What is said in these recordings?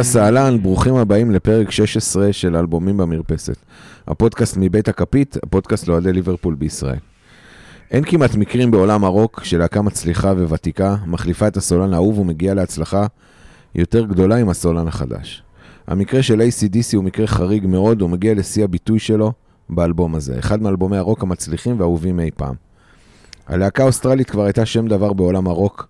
וסהלן, ברוכים הבאים לפרק 16 של אלבומים במרפסת. הפודקאסט מבית הכפית, הפודקאסט לאוהדי ליברפול בישראל. אין כמעט מקרים בעולם הרוק שלהקה מצליחה וותיקה מחליפה את הסולן האהוב ומגיעה להצלחה יותר גדולה עם הסולן החדש. המקרה של ACDC הוא מקרה חריג מאוד, הוא מגיע לשיא הביטוי שלו באלבום הזה, אחד מאלבומי הרוק המצליחים והאהובים אי פעם. הלהקה האוסטרלית כבר הייתה שם דבר בעולם הרוק,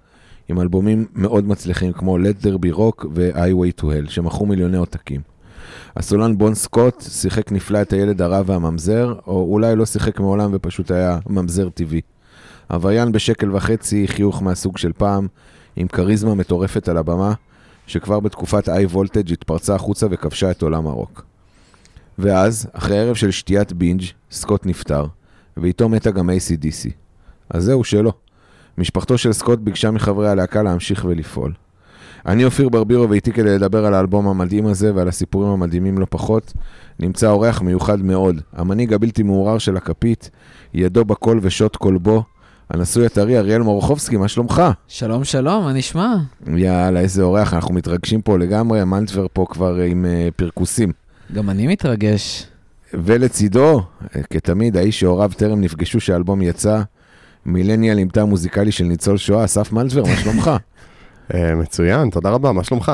עם אלבומים מאוד מצליחים כמו Let There Be Rock ו-Highway to Hell, שמכרו מיליוני עותקים. הסולן בון סקוט שיחק נפלא את הילד הרע והממזר, או אולי לא שיחק מעולם ופשוט היה ממזר טבעי. עבריין בשקל וחצי, חיוך מהסוג של פעם, עם כריזמה מטורפת על הבמה, שכבר בתקופת איי וולטג' התפרצה החוצה וכבשה את עולם הרוק. ואז, אחרי ערב של שתיית בינג', סקוט נפטר, ואיתו מתה גם ACDC. אז זהו, שלא. משפחתו של סקוט ביקשה מחברי הלהקה להמשיך ולפעול. אני אופיר ברבירו ואיתי כדי לדבר על האלבום המדהים הזה ועל הסיפורים המדהימים לא פחות, נמצא אורח מיוחד מאוד, המנהיג הבלתי מעורר של הכפית, ידו בכל ושוט בו, הנשוי הטרי אריאל מורחובסקי, מה שלומך? שלום שלום, מה נשמע? יאללה, איזה אורח, אנחנו מתרגשים פה לגמרי, מנטבר פה כבר עם uh, פרכוסים. גם אני מתרגש. ולצידו, כתמיד, האיש שהוריו טרם נפגשו שהאלבום יצא, מילניאל עם תא מוזיקלי של ניצול שואה, אסף מנטבר, מה שלומך? אה, מצוין, תודה רבה, מה שלומך?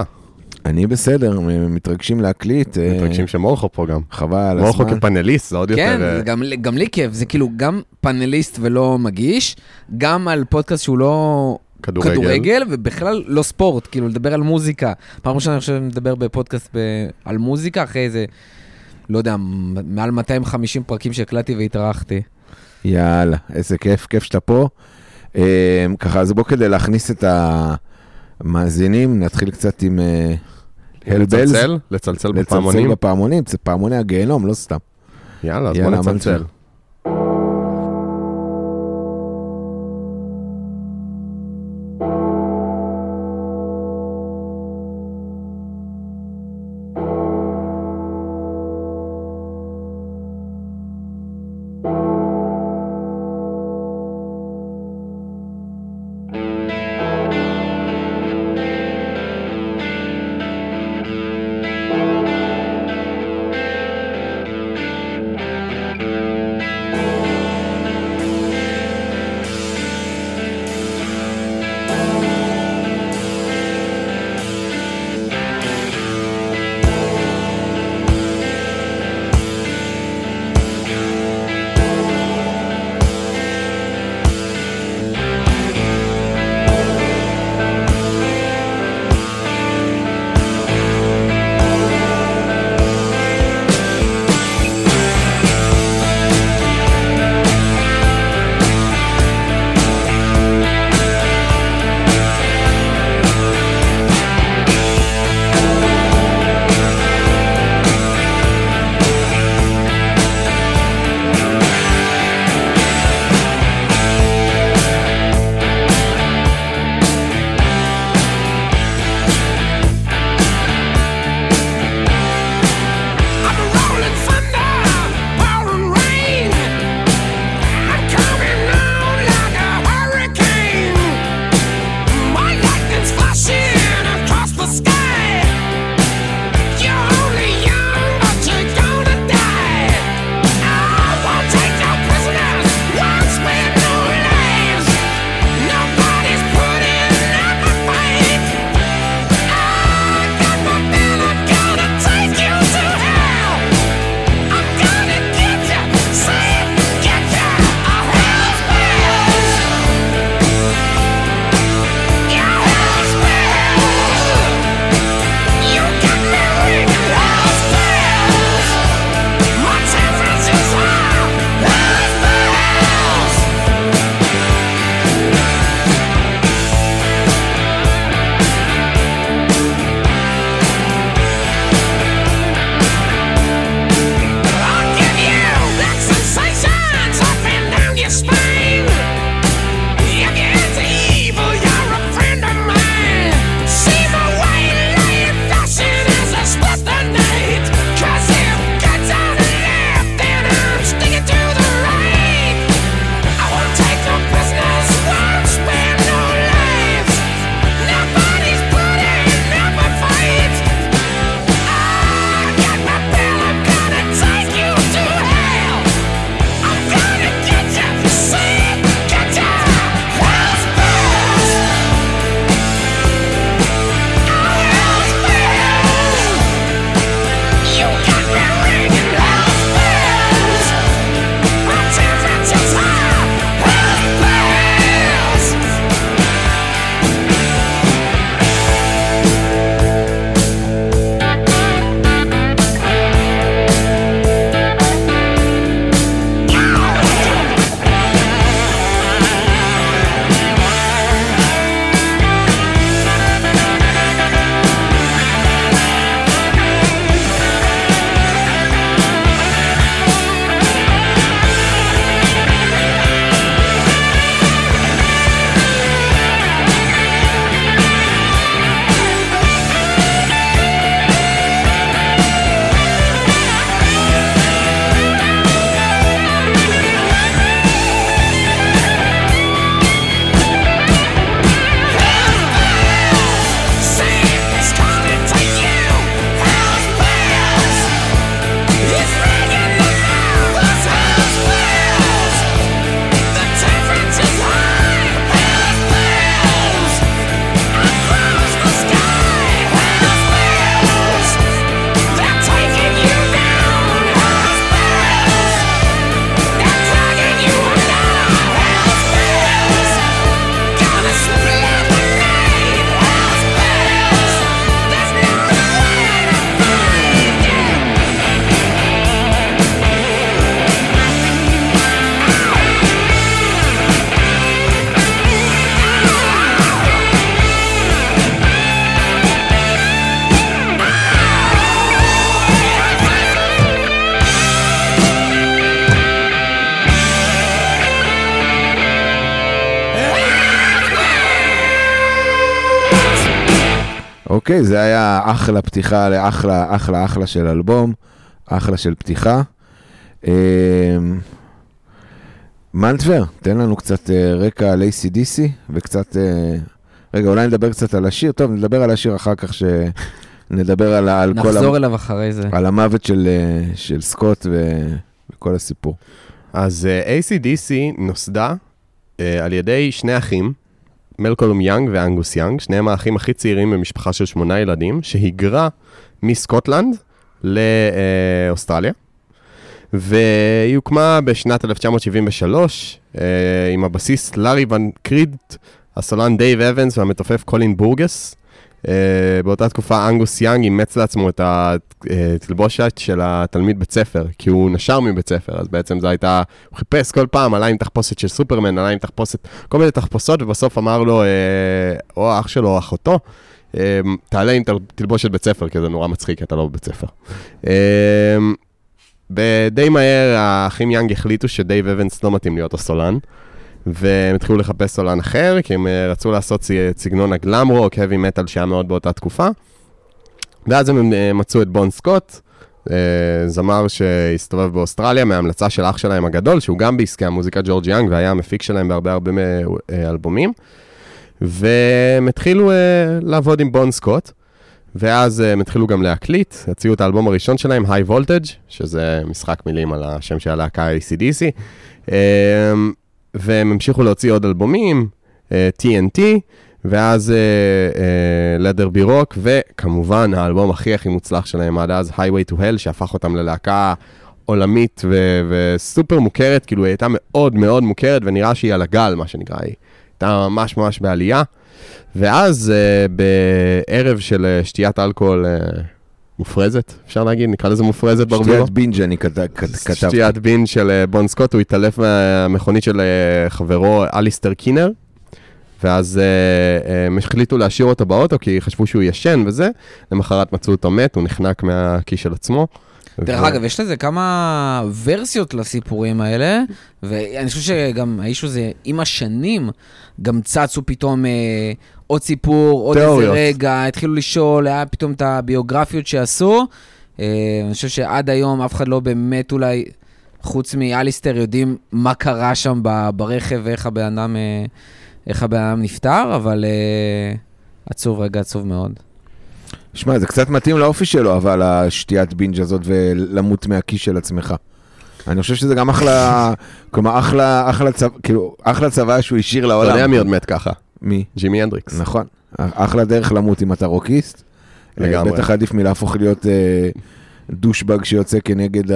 אני בסדר, מתרגשים להקליט. אה, מתרגשים שמולכו פה גם. חבל על הזמן. מולכו כפאנליסט, זה עוד כן, יותר... כן, גם, גם לי כיף, זה כאילו גם פאנליסט ולא מגיש, גם על פודקאסט שהוא לא... כדורגל. כדורגל, ובכלל לא ספורט, כאילו לדבר על מוזיקה. פעם ראשונה אני חושב מדבר בפודקאסט ב... על מוזיקה, אחרי איזה, לא יודע, מעל 250 פרקים שהקלטתי והתארחתי. יאללה, איזה כיף, כיף שאתה פה. אה, ככה, אז בוא כדי להכניס את המאזינים, נתחיל קצת עם הלבלס. לצלצל? לצלצל בפעמונים? לצלצל בפעמונים, זה פעמוני הגיהנום, לא סתם. יאללה, אז בוא נצלצל. אוקיי, זה היה אחלה פתיחה לאחלה, אחלה, אחלה של אלבום, אחלה של פתיחה. אמ, מנטבר, תן לנו קצת אה, רקע על ACDC וקצת... אה, רגע, אולי נדבר קצת על השיר. טוב, נדבר על השיר אחר כך, שנדבר על, על כל... נחזור אליו אחרי זה. על המוות של, אה, של סקוט ו... וכל הסיפור. אז uh, ACDC נוסדה uh, על ידי שני אחים, מלקולום יאנג ואנגוס יאנג, שניהם האחים הכי צעירים במשפחה של שמונה ילדים, שהיגרה מסקוטלנד לאוסטרליה. והיא הוקמה בשנת 1973 uh, עם הבסיס לארי ואן קריד, הסולן דייב אבנס והמתופף קולין בורגס. Uh, באותה תקופה אנגוס יאנג אימץ לעצמו את התלבושת של התלמיד בית ספר, כי הוא נשר מבית ספר, אז בעצם זו הייתה, הוא חיפש כל פעם, עלה עם תחפושת של סופרמן, עלה עם תחפושת, כל מיני תחפושות, ובסוף אמר לו, uh, או אח שלו או אחותו, uh, תעלה עם תלבושת בית ספר, כי זה נורא מצחיק, אתה לא בבית ספר. די מהר האחים יאנג החליטו שדייב אבנס לא מתאים להיות הסולן. והם התחילו לחפש סולן אחר, כי הם אה, רצו לעשות סגנון ה-glam rock, heavy metal שהיה מאוד באותה תקופה. ואז הם אה, מצאו את בון סקוט, אה, זמר שהסתובב באוסטרליה מההמלצה של אח שלהם הגדול, שהוא גם בעסקי המוזיקה ג'ורג' יאנג והיה המפיק שלהם בהרבה הרבה אלבומים. והם התחילו לעבוד עם בון סקוט, ואז הם התחילו גם להקליט, הציעו את האלבום הראשון שלהם, High Voltage, שזה משחק מילים על השם של הלהקה ACDC. והם המשיכו להוציא עוד אלבומים, uh, אה, TNT, ואז uh, uh, Leather Be Rock, וכמובן האלבום הכי הכי מוצלח שלהם עד אז, Highway to Hell, שהפך אותם ללהקה עולמית ו- וסופר מוכרת, כאילו היא הייתה מאוד מאוד מוכרת, ונראה שהיא על הגל, מה שנקרא, היא הייתה ממש ממש בעלייה. ואז uh, בערב של שתיית אלכוהול uh, מופרזת, אפשר להגיד, נקרא לזה מופרזת ברבולו. שתיית בינג' אני כתבתי. שתיית בינג' של אה, בון סקוט, הוא התעלף מהמכונית של אה, חברו אליסטר קינר, ואז אה, הם החליטו להשאיר אותו באוטו, כי חשבו שהוא ישן וזה, למחרת מצאו אותו מת, הוא נחנק מהכיס של עצמו. דרך אגב, יש לזה כמה ורסיות לסיפורים האלה, ואני חושב שגם האיש הזה, עם השנים, גם צצו פתאום אה, עוד סיפור, עוד איזה רגע, התחילו לשאול, היה פתאום את הביוגרפיות שעשו. אה, אני חושב שעד היום אף אחד לא באמת אולי, חוץ מאליסטר, יודעים מה קרה שם ברכב ואיך הבן אדם, אה, איך הבן אדם נפטר, אבל אה, עצוב, רגע עצוב מאוד. שמע, זה קצת מתאים לאופי שלו, אבל השתיית binge הזאת ולמות מהקיא של עצמך. אני חושב שזה גם אחלה, כלומר, אחלה, אחלה, צו, כאילו, אחלה צוואה שהוא השאיר לעולם. אתה יודע מי עוד מת ככה? מי? ג'ימי הנדריקס. נכון. אחלה דרך למות אם אתה רוקיסט. לגמרי. בטח עדיף מלהפוך להיות אה, douchebag שיוצא כנגד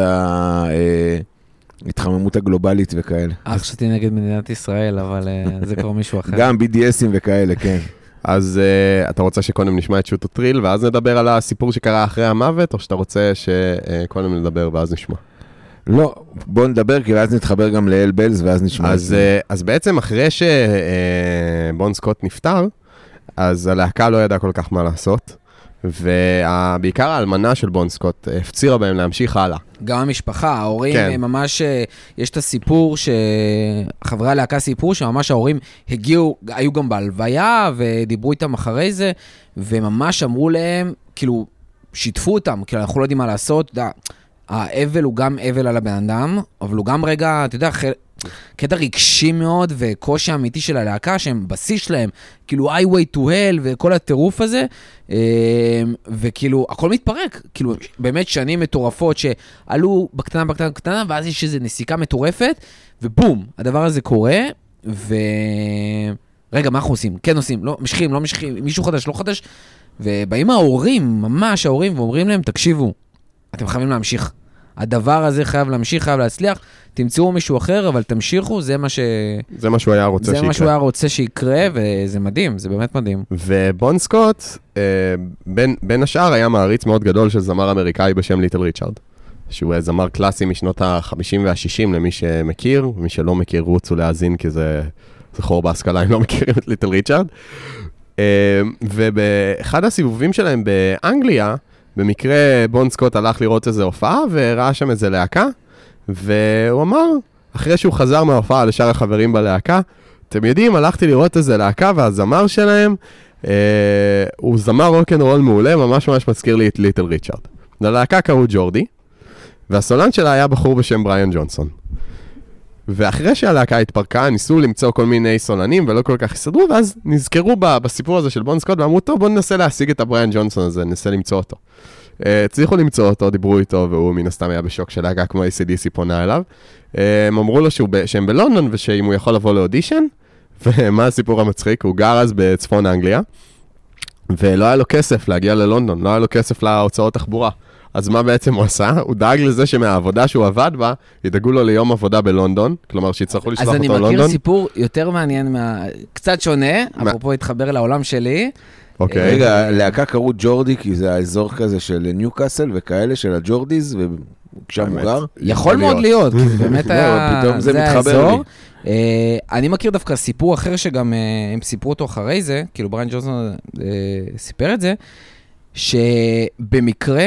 ההתחממות אה, הגלובלית וכאלה. אה, חשבתי נגד מדינת ישראל, אבל אה, זה כבר מישהו אחר. גם BDSים וכאלה, כן. אז uh, אתה רוצה שקודם נשמע את שוטו טריל ואז נדבר על הסיפור שקרה אחרי המוות, או שאתה רוצה שקודם נדבר ואז נשמע? לא, בוא נדבר, כי אז נתחבר גם לאל בלז ואז נשמע אז, את זה. אז בעצם אחרי שבון סקוט נפטר, אז הלהקה לא ידעה כל כך מה לעשות. ובעיקר האלמנה של בון סקוט הפצירה בהם להמשיך הלאה. גם המשפחה, ההורים כן. ממש, אה, יש את הסיפור שחברי הלהקה סיפרו שממש ההורים הגיעו, היו גם בהלוויה ודיברו איתם אחרי זה, וממש אמרו להם, כאילו, שיתפו אותם, כאילו, אנחנו לא יודעים מה לעשות, אתה יודע, האבל הוא גם אבל על הבן אדם, אבל הוא גם רגע, אתה יודע, קטע רגשי מאוד וקושי אמיתי של הלהקה, שהם בשיא שלהם, כאילו highway to hell וכל הטירוף הזה, אמ, וכאילו, הכל מתפרק. כאילו, באמת שנים מטורפות שעלו בקטנה, בקטנה, בקטנה, ואז יש איזו נסיקה מטורפת, ובום, הדבר הזה קורה, ו... רגע, מה אנחנו עושים? כן עושים, לא, משכים, לא משכים, מישהו חדש, לא חדש. ובאים ההורים, ממש ההורים, ואומרים להם, תקשיבו, אתם חייבים להמשיך. הדבר הזה חייב להמשיך, חייב להצליח. תמצאו מישהו אחר, אבל תמשיכו, זה מה ש... זה מה שהוא היה רוצה זה שיקרה. זה מה שהוא היה רוצה שיקרה, וזה מדהים, זה באמת מדהים. ובון סקוט, אה, בין, בין השאר, היה מעריץ מאוד גדול של זמר אמריקאי בשם ליטל ריצ'ארד. שהוא זמר קלאסי משנות ה-50 וה-60 למי שמכיר, מי שלא מכיר רוצו להאזין כי זה, זה חור בהשכלה אם לא מכירים את ליטל ריצ'ארד. אה, ובאחד הסיבובים שלהם באנגליה, במקרה בון סקוט הלך לראות איזה הופעה וראה שם איזה להקה, והוא אמר, אחרי שהוא חזר מההופעה לשאר החברים בלהקה, אתם יודעים, הלכתי לראות איזה להקה והזמר שלהם, אה, הוא זמר רוקנרול מעולה, ממש ממש מזכיר לי את ליטל ריצ'ארד. ללהקה קראו ג'ורדי, והסולן שלה היה בחור בשם בריאן ג'ונסון. ואחרי שהלהקה התפרקה, ניסו למצוא כל מיני סולנים ולא כל כך הסתדרו, ואז נזכרו בסיפור הזה של בון סקוט ואמרו, טוב, בואו ננסה להשיג את הבריאן ג'ונסון הזה, ננסה למצוא אותו. אה, הצליחו למצוא אותו, דיברו איתו, והוא מן הסתם היה בשוק של להקה כמו ACDC פונה אליו. אה, הם אמרו לו שהוא, שהם בלונדון ושאם הוא יכול לבוא לאודישן, ומה הסיפור המצחיק? הוא גר אז בצפון אנגליה, ולא היה לו כסף להגיע ללונדון, לא היה לו כסף להוצאות תחבורה. אז מה בעצם הוא עשה? הוא דאג לזה שמהעבודה שהוא עבד בה, ידאגו לו ליום עבודה בלונדון, כלומר שיצטרכו לשלוח אותו ללונדון. אז אני מכיר סיפור יותר מעניין, מה... קצת שונה, אפרופו התחבר לעולם שלי. אוקיי. רגע, להקה קראו ג'ורדי, כי זה האזור כזה של ניוקאסל וכאלה, של הג'ורדיז, ושם הוא גר. יכול מאוד להיות, כי באמת לא, היה... פתאום זה מתחבר לי. אה, אני מכיר דווקא סיפור אחר שגם אה, הם סיפרו אותו אחרי זה, כאילו בריין ג'ונסון אה, סיפר את זה, שבמקרה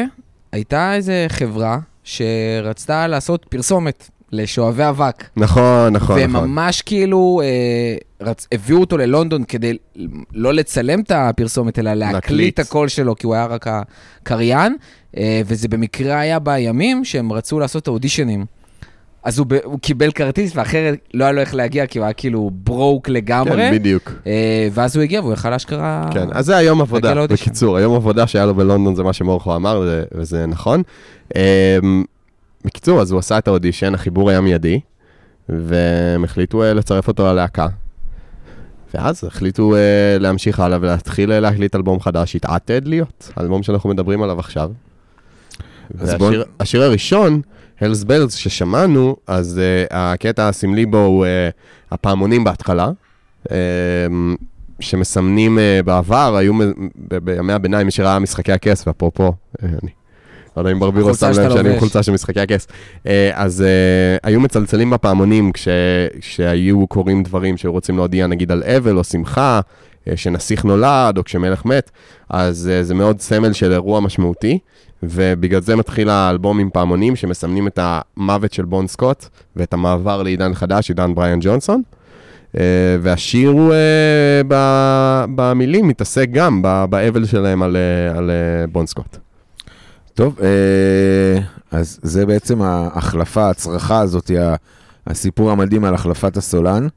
הייתה איזה חברה שרצתה לעשות פרסומת לשואבי אבק. נכון, נכון, וממש נכון. וממש כאילו אה, רצ... הביאו אותו ללונדון כדי לא לצלם את הפרסומת, אלא להקליט את הקול שלו, כי הוא היה רק הקריין, אה, וזה במקרה היה בימים שהם רצו לעשות את האודישנים. אז הוא, ב, הוא קיבל כרטיס, ואחרת לא היה לו איך להגיע, כי הוא היה כאילו ברוק לגמרי. כן, בדיוק. אה, ואז הוא הגיע והוא יכל אשכרה... כן, אז זה היום עבודה, בקיצור, היום עבודה שהיה לו בלונדון, זה מה שמורכו אמר, וזה נכון. אה, בקיצור, אז הוא עשה את האודישן, החיבור היה מיידי, והם החליטו אה, לצרף אותו ללהקה. ואז החליטו uh, להמשיך הלאה ולהתחיל להקליט אלבום חדש, התעתד להיות, האלבום שאנחנו מדברים עליו עכשיו. והשיר בוא... הראשון, הלס בלס, ששמענו, אז uh, הקטע הסמלי בו הוא uh, הפעמונים בהתחלה, uh, שמסמנים uh, בעבר, היו בימי הביניים, מי שראה משחקי הכס, ואפרופו, uh, אני לא יודע אם ברבירו שם לב שאני עם חולצה של משחקי הכס. אה, אז אה, היו מצלצלים בפעמונים כשהיו קורים דברים שהיו רוצים להודיע נגיד על אבל או שמחה, שנסיך נולד או כשמלך מת, אז זה מאוד סמל של אירוע משמעותי, ובגלל זה מתחיל האלבום עם פעמונים שמסמנים את המוות של בון סקוט ואת המעבר לעידן חדש, עידן בריאן ג'ונסון. והשיר הוא במילים מתעסק גם באבל שלהם על, על בון סקוט. טוב, אה, אז זה בעצם ההחלפה, ההצרחה הזאת, הסיפור המדהים על החלפת הסולן,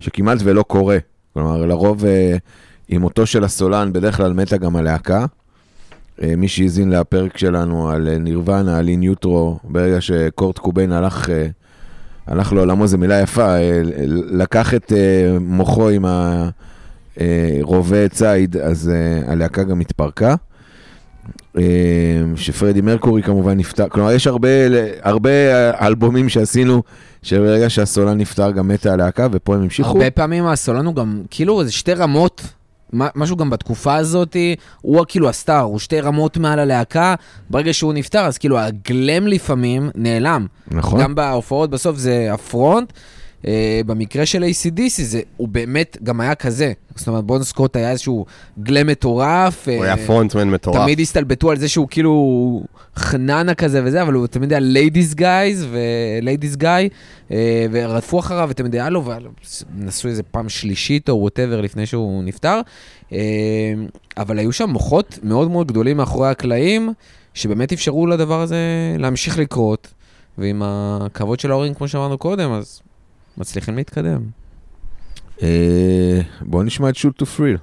שכמעט ולא קורה. כלומר, לרוב אה, עם מותו של הסולן, בדרך כלל מתה גם הלהקה. אה, מי שהאזין לפרק שלנו על נירוונה, על אינוטרו, ברגע שקורט קוביין הלך, הלך לעולמו, זו מילה יפה, לקח את מוחו עם הרובה ציד, אז הלהקה גם התפרקה. אה, שפרדי מרקורי כמובן נפטר, כלומר יש הרבה, הרבה אלבומים שעשינו, שברגע שהסולן נפטר גם מתה הלהקה, ופה הם המשיכו. הרבה פעמים הסולן הוא גם, כאילו, זה שתי רמות, משהו גם בתקופה הזאת, הוא כאילו הסטאר, הוא שתי רמות מעל הלהקה, ברגע שהוא נפטר, אז כאילו הגלם לפעמים נעלם. נכון. גם בהופעות בסוף זה הפרונט. Uh, במקרה של ACDC, זה, הוא באמת גם היה כזה. זאת אומרת, בון סקוט היה איזשהו גלם מטורף. הוא uh, היה frontman מטורף. תמיד הסתלבטו על זה שהוא כאילו חננה כזה וזה, אבל הוא תמיד היה ladies guy ו-ladies guy, uh, ורדפו אחריו, ותמיד היה לו, ונסו איזה פעם שלישית או whatever לפני שהוא נפטר. Uh, אבל היו שם מוחות מאוד מאוד גדולים מאחורי הקלעים, שבאמת אפשרו לדבר הזה להמשיך לקרות. ועם הכבוד של ההורים, כמו שאמרנו קודם, אז מצליחים להתקדם. אה, בואו נשמע את שוט טו פריל.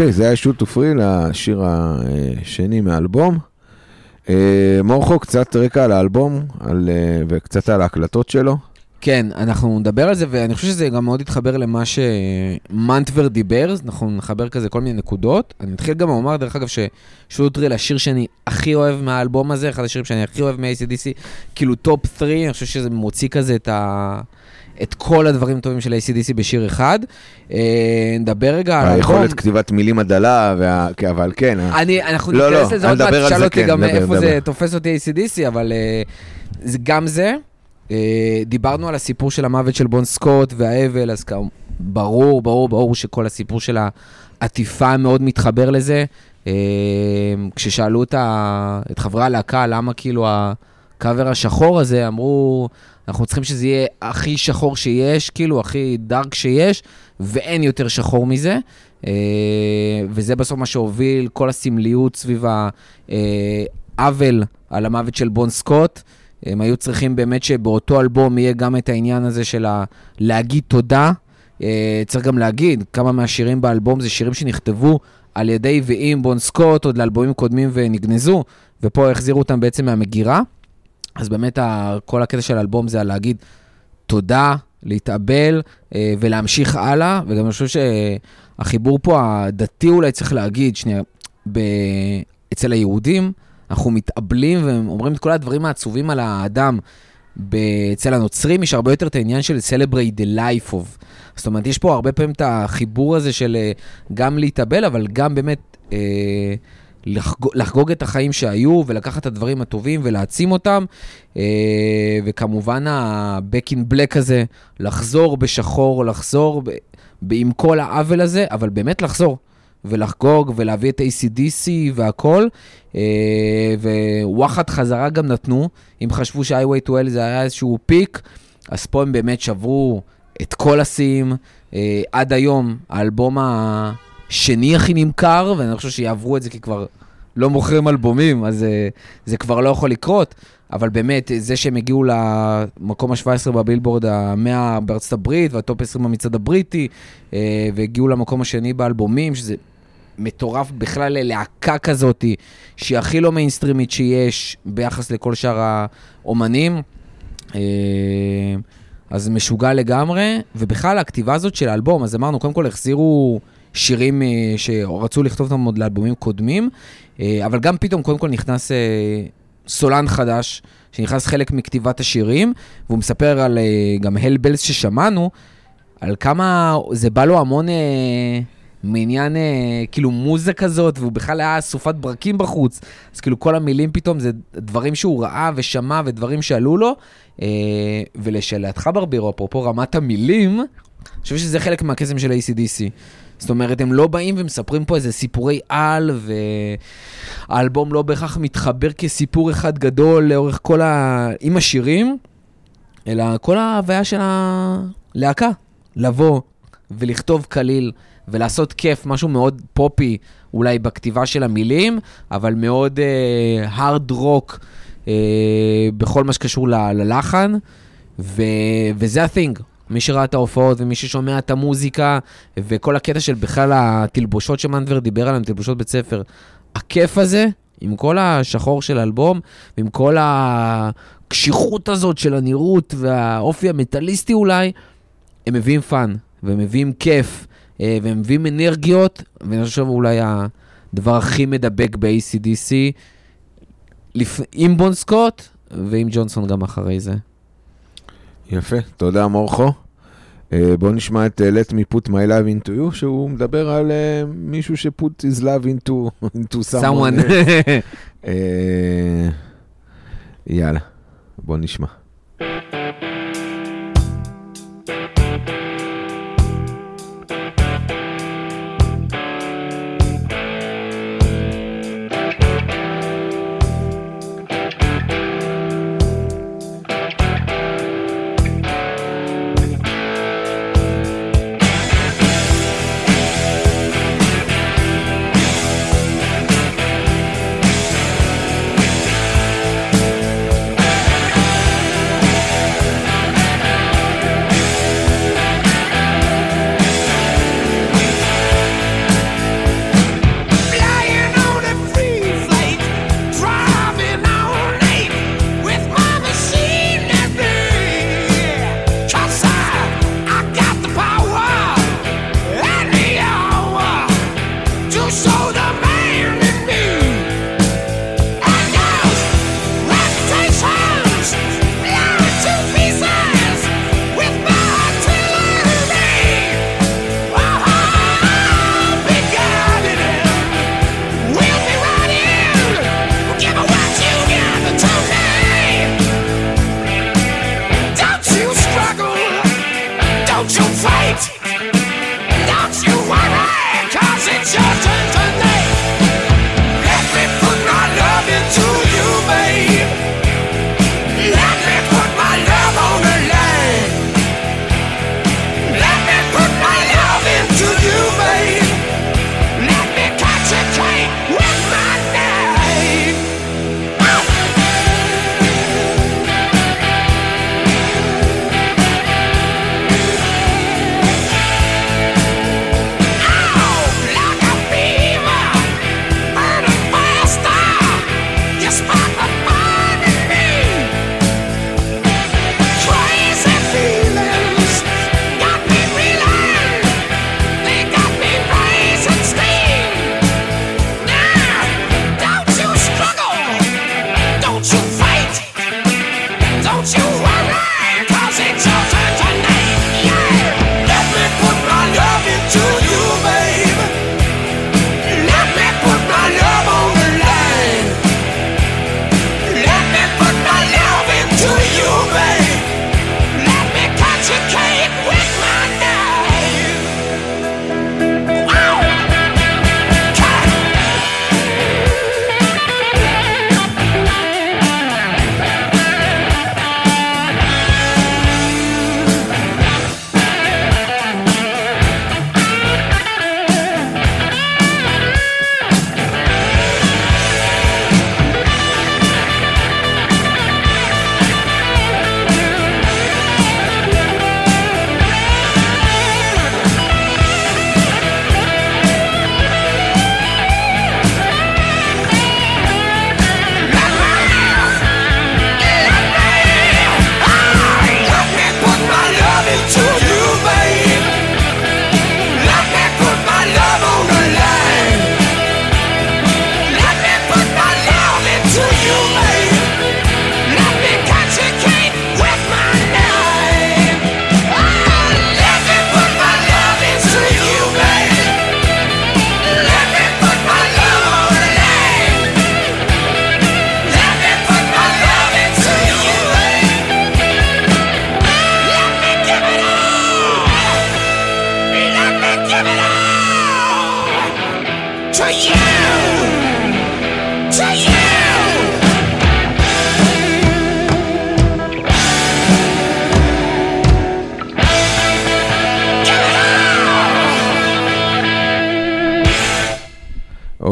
אוקיי, זה היה Shoot to Thrill לשיר השני מהאלבום. אה, מורכו, קצת רקע על האלבום על, אה, וקצת על ההקלטות שלו. כן, אנחנו נדבר על זה, ואני חושב שזה גם מאוד יתחבר למה שמנטבר דיבר, אנחנו נחבר כזה כל מיני נקודות. אני אתחיל גם לומר, דרך אגב, ש-Shoot to Thrill, השיר שאני הכי אוהב מהאלבום הזה, אחד השירים שאני הכי אוהב מ-ACDC, כאילו top 3, אני חושב שזה מוציא כזה את ה... את כל הדברים הטובים של ACDC בשיר אחד. אה, נדבר רגע על. היכולת כתיבת מילים הדלה, וה... אבל כן. אה. אני, אנחנו לא, ניכנס לא, לזה עוד מעט, תשאל אותי כן, גם דבר, איפה דבר. זה תופס אותי ACDC, אבל אה, זה גם זה. דיברנו על הסיפור של המוות של בון סקוט והאבל, אז כאן ברור, ברור, ברור שכל הסיפור של העטיפה מאוד מתחבר לזה. כששאלו את חברי הלהקה למה כאילו הקאבר השחור הזה, אמרו, אנחנו צריכים שזה יהיה הכי שחור שיש, כאילו, הכי דארק שיש, ואין יותר שחור מזה. אה, וזה בסוף מה שהוביל כל הסמליות סביב העוול על המוות של בון סקוט. הם היו צריכים באמת שבאותו אלבום יהיה גם את העניין הזה של ה... להגיד תודה. אה, צריך גם להגיד, כמה מהשירים באלבום זה שירים שנכתבו על ידי ועם בון סקוט עוד לאלבומים קודמים ונגנזו, ופה החזירו אותם בעצם מהמגירה. אז באמת כל הקטע של האלבום זה על להגיד תודה, להתאבל אה, ולהמשיך הלאה, וגם אני חושב שהחיבור פה הדתי אולי צריך להגיד, שנייה, ב... אצל היהודים, אנחנו מתאבלים ואומרים את כל הדברים העצובים על האדם. אצל הנוצרים יש הרבה יותר את העניין של celebrate the life of. זאת אומרת, יש פה הרבה פעמים את החיבור הזה של אה, גם להתאבל, אבל גם באמת אה, לחגוג, לחגוג את החיים שהיו ולקחת את הדברים הטובים ולהעצים אותם. אה, וכמובן ה-back in black הזה, לחזור בשחור, לחזור ב- עם כל העוול הזה, אבל באמת לחזור. ולחגוג ולהביא את ACDC והכל. אה, ווואחד חזרה גם נתנו, אם חשבו ש-iWay to L זה היה איזשהו פיק, אז פה הם באמת שברו את כל השיאים. אה, עד היום, האלבום ה... שני הכי נמכר, ואני חושב שיעברו את זה כי כבר לא מוכרים אלבומים, אז uh, זה כבר לא יכול לקרות. אבל באמת, זה שהם הגיעו למקום ה-17 בבילבורד ה-100 בארצות הברית, וה-top 20 במצעד הבריטי, uh, והגיעו למקום השני באלבומים, שזה מטורף בכלל ללהקה כזאת, שהיא הכי לא מיינסטרימית שיש ביחס לכל שאר האומנים. Uh, אז משוגע לגמרי, ובכלל הכתיבה הזאת של האלבום, אז אמרנו, קודם כל החזירו... שירים אה, שרצו לכתוב אותם עוד לאלבומים קודמים, אה, אבל גם פתאום קודם כל נכנס אה, סולן חדש, שנכנס חלק מכתיבת השירים, והוא מספר על גם הלבלס ששמענו, על כמה זה בא לו המון מעניין כאילו מוזה כזאת, והוא בכלל היה אסופת ברקים בחוץ, אז כאילו כל המילים פתאום זה דברים שהוא ראה ושמע ודברים שעלו לו, ולשאלתך ברבירו, אפרופו רמת המילים, אני חושב שזה חלק מהקסם של ACDC. זאת אומרת, הם לא באים ומספרים פה איזה סיפורי על, והאלבום לא בהכרח מתחבר כסיפור אחד גדול לאורך כל ה... עם השירים, אלא כל ההוויה של הלהקה. לבוא ולכתוב קליל ולעשות כיף, משהו מאוד פופי אולי בכתיבה של המילים, אבל מאוד הארד uh, רוק uh, בכל מה שקשור ל- ללחן, ו- וזה ה-thing. מי שראה את ההופעות ומי ששומע את המוזיקה וכל הקטע של בכלל התלבושות שמנדבר דיבר עליהן, תלבושות בית ספר. הכיף הזה, עם כל השחור של האלבום, ועם כל הקשיחות הזאת של הנראות והאופי המטאליסטי אולי, הם מביאים fun, והם מביאים כיף, אה, והם מביאים אנרגיות, ואני חושב אולי הדבר הכי מדבק ב-ACDC, עם בון סקוט ועם ג'ונסון גם אחרי זה. יפה, תודה מורכו. Uh, בואו נשמע את uh, Let me put my love into you, שהוא מדבר על uh, מישהו ש-put his love into, into someone. someone. uh, יאללה, בואו נשמע.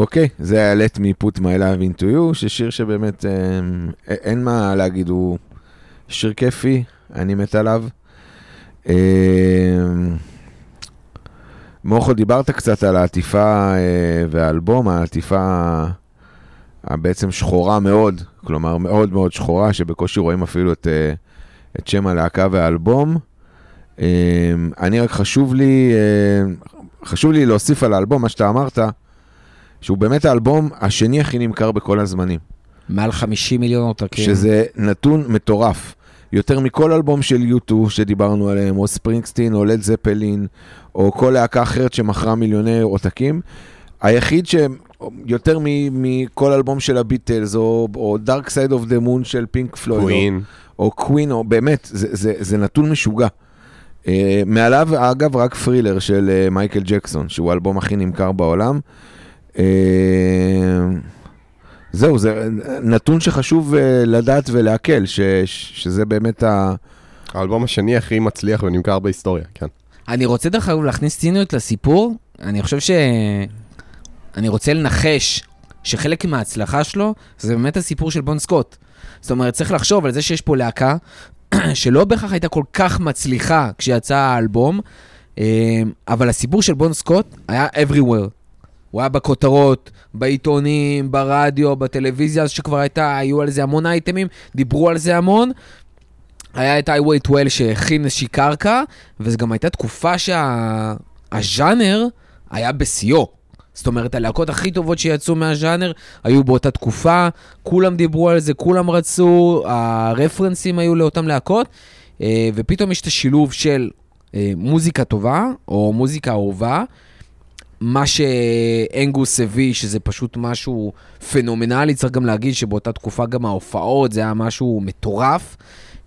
אוקיי, זה היה Let me put my love into you, ששיר שבאמת אה, אין מה להגיד, הוא שיר כיפי, אני מת עליו. אה, מוכו, דיברת קצת על העטיפה אה, והאלבום, העטיפה הבעצם שחורה מאוד, כלומר מאוד מאוד שחורה, שבקושי רואים אפילו את, אה, את שם הלהקה והאלבום. אה, אני רק חשוב לי, אה, חשוב לי להוסיף על האלבום, מה שאתה אמרת, שהוא באמת האלבום השני הכי נמכר בכל הזמנים. מעל 50 מיליון עותקים. שזה נתון מטורף. יותר מכל אלבום של U2 שדיברנו עליהם, או ספרינגסטין, או לד זפלין, או כל להקה אחרת שמכרה מיליוני עותקים. היחיד שיותר מכל אלבום של הביטלס, או, או Dark Side of the Moon של פינק פלויד, קווין, או, או קווין, או באמת, זה, זה, זה נתון משוגע. Uh, מעליו, אגב, רק פרילר של uh, מייקל ג'קסון, שהוא האלבום הכי נמכר בעולם. Uh, זהו, זה נתון שחשוב uh, לדעת ולעכל, ש, שזה באמת ה... האלבום השני הכי מצליח ונמכר בהיסטוריה, כן. אני רוצה דרך אגב להכניס ציניות לסיפור, אני חושב ש... אני רוצה לנחש שחלק מההצלחה שלו זה באמת הסיפור של בון סקוט. זאת אומרת, צריך לחשוב על זה שיש פה להקה שלא בהכרח הייתה כל כך מצליחה כשיצא האלבום, אה, אבל הסיפור של בון סקוט היה everywhere. הוא היה בכותרות, בעיתונים, ברדיו, בטלוויזיה, אז שכבר הייתה, היו על זה המון אייטמים, דיברו על זה המון. היה את איי-ווי 12 שהכין איזושהי קרקע, וזו גם הייתה תקופה שהז'אנר שה... היה בשיאו. זאת אומרת, הלהקות הכי טובות שיצאו מהז'אנר היו באותה תקופה, כולם דיברו על זה, כולם רצו, הרפרנסים היו לאותן להקות, אה, ופתאום יש את השילוב של אה, מוזיקה טובה, או מוזיקה אהובה, מה שאנגוס הביא, שזה פשוט משהו פנומנלי, צריך גם להגיד שבאותה תקופה גם ההופעות, זה היה משהו מטורף.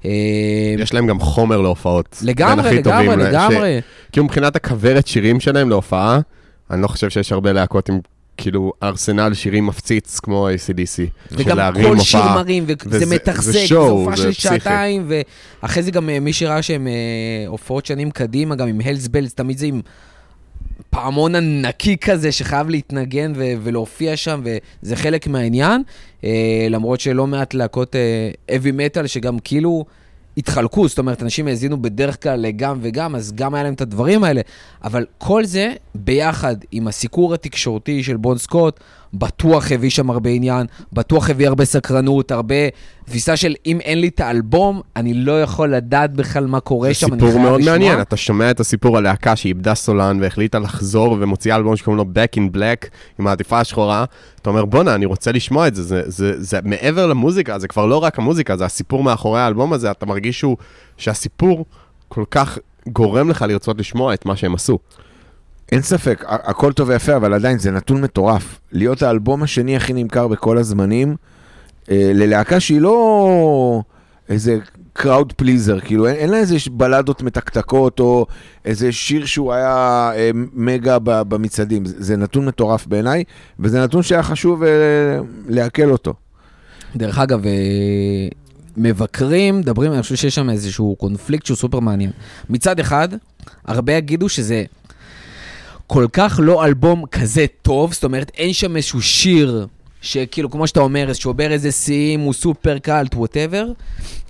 אה, יש להם גם חומר להופעות. לגמרי, לגמרי, לגמרי. כאילו מבחינת הכוורת שירים שלהם להופעה, אני לא חושב שיש הרבה להקות עם כאילו ארסנל שירים מפציץ כמו ACDC. וגם כל שיר מרים, וזה מתחזק, זה הופעה של שעתיים, ואחרי זה גם אה, מי שראה שהם אה, הופעות שנים קדימה, גם עם הלס בלס, תמיד זה עם פעמון ענקי כזה שחייב להתנגן ו- ולהופיע שם, וזה חלק מהעניין. אה, למרות שלא מעט להקות אבי uh, מטאל, שגם כאילו התחלקו, זאת אומרת, אנשים האזינו בדרך כלל לגם וגם, אז גם היה להם את הדברים האלה. אבל כל זה, ביחד עם הסיקור התקשורתי של בון סקוט, בטוח הביא שם הרבה עניין, בטוח הביא הרבה סקרנות, הרבה תפיסה של אם אין לי את האלבום, אני לא יכול לדעת בכלל מה קורה שם, אני חייב לשמוע. סיפור מאוד מעניין, אתה שומע את הסיפור על להקה שאיבדה סולן והחליטה לחזור ומוציאה אלבום שקוראים לו Back in Black, עם העטיפה השחורה, אתה אומר, בואנה, אני רוצה לשמוע את זה. זה, זה, זה, זה מעבר למוזיקה, זה כבר לא רק המוזיקה, זה הסיפור מאחורי האלבום הזה, אתה מרגיש שהוא, שהסיפור כל כך גורם לך לרצות לשמוע את מה שהם עשו. אין ספק, הכל טוב ויפה, אבל עדיין זה נתון מטורף. להיות האלבום השני הכי נמכר בכל הזמנים, אה, ללהקה שהיא לא איזה קראוד פליזר, כאילו אין, אין לה איזה בלדות מתקתקות או איזה שיר שהוא היה אה, מגה במצעדים. זה, זה נתון מטורף בעיניי, וזה נתון שהיה חשוב אה, לעכל אותו. דרך אגב, אה, מבקרים, מדברים, אני חושב שיש שם איזשהו קונפליקט שהוא סופר מעניין. מצד אחד, הרבה יגידו שזה כל כך לא אלבום כזה טוב, זאת אומרת, אין שם איזשהו שיר שכאילו, כמו שאתה אומר, שובר איזה שיאים, הוא סופר קאלט, ווטאבר,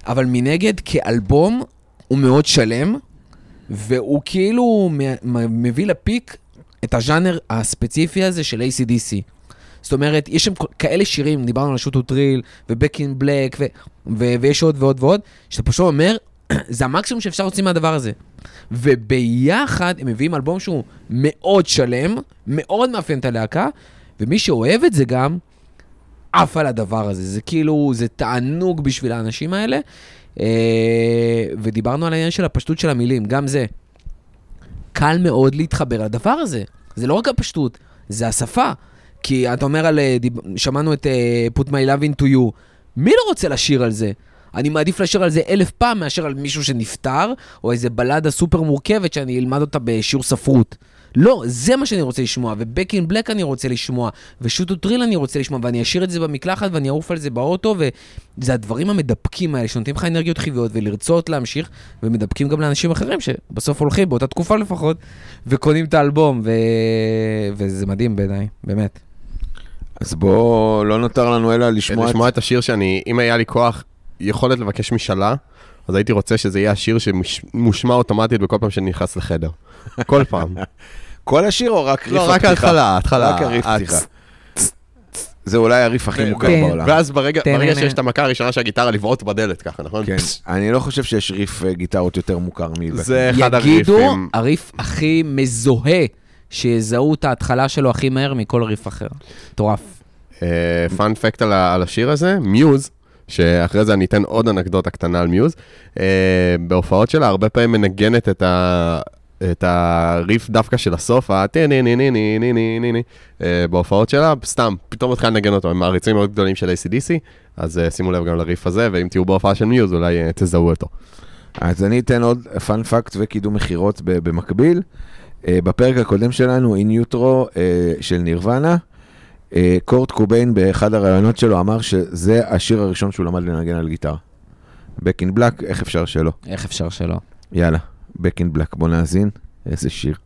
אבל מנגד, כאלבום, הוא מאוד שלם, והוא כאילו מביא לפיק את הז'אנר הספציפי הזה של ACDC. זאת אומרת, יש שם כאלה שירים, דיברנו על שוטו טריל, ובק אין בלק, ויש עוד ועוד ועוד, שאתה פשוט אומר, זה המקסימום שאפשר להוציא מהדבר הזה. וביחד הם מביאים אלבום שהוא מאוד שלם, מאוד מאפיין את הלהקה, ומי שאוהב את זה גם, עף על הדבר הזה. זה כאילו, זה תענוג בשביל האנשים האלה. אה, ודיברנו על העניין של הפשטות של המילים, גם זה. קל מאוד להתחבר לדבר הזה. זה לא רק הפשטות, זה השפה. כי אתה אומר על, אה, שמענו את uh, Put My Love Into You, מי לא רוצה לשיר על זה? אני מעדיף לשיר על זה אלף פעם מאשר על מישהו שנפטר, או איזה בלדה סופר מורכבת שאני אלמד אותה בשיעור ספרות. לא, זה מה שאני רוצה לשמוע, ו-Back in Black אני רוצה לשמוע, to Drill אני רוצה לשמוע, ואני אשאיר את זה במקלחת ואני אעוף על זה באוטו, וזה הדברים המדבקים האלה שנותנים לך אנרגיות חיוביות ולרצות להמשיך, ומדבקים גם לאנשים אחרים שבסוף הולכים, באותה תקופה לפחות, וקונים את האלבום, ו... וזה מדהים בעיניי, באמת. אז בואו, לא נותר לנו אלא לשמוע... לשמוע את השיר שאני, אם היה לי כוח, יכולת לבקש משאלה, אז הייתי רוצה שזה יהיה השיר שמושמע אוטומטית בכל פעם שאני נכנס לחדר. כל פעם. כל השיר או רק ריף הפתיחה? לא, רק ההתחלה, ההתחלה. רק הריף פתיחה. זה אולי הריף הכי מוכר. בעולם. ואז ברגע שיש את המכה הראשונה של הגיטרה, לבעוט בדלת ככה, נכון? כן, אני לא חושב שיש ריף אה, גיטרות יותר מוכר מזה. זה אחד הריפים. יגידו, הריף הכי מזוהה, שיזהו את ההתחלה שלו הכי מהר מכל ריף אחר. מטורף. פאנפקט על השיר הזה, מיוז, שאחרי זה אני אתן עוד אנקדוטה קטנה על מיוז. אה, בהופעות שלה הרבה פעמים מנגנת את ה... את הריף דווקא של הסוף, ה-טי-ני-ני-ני-ני-ני-ני-ני, בהופעות שלה, סתם, פתאום מתחילה לנגן אותו, הם מעריצים מאוד גדולים של ACDC, אז שימו לב גם לריף הזה, ואם תהיו בהופעה של מיוז, אולי תזהו אותו. אז אני אתן עוד פאנפקט וקידום מכירות במקביל. בפרק הקודם שלנו, אין יוטרו של נירוונה, קורט קוביין באחד הראיונות שלו אמר שזה השיר הראשון שהוא למד לנגן על גיטרה. Back in Black, איך אפשר שלא? איך אפשר שלא? יאללה, Back in Black, בוא נאזין, איזה שיר.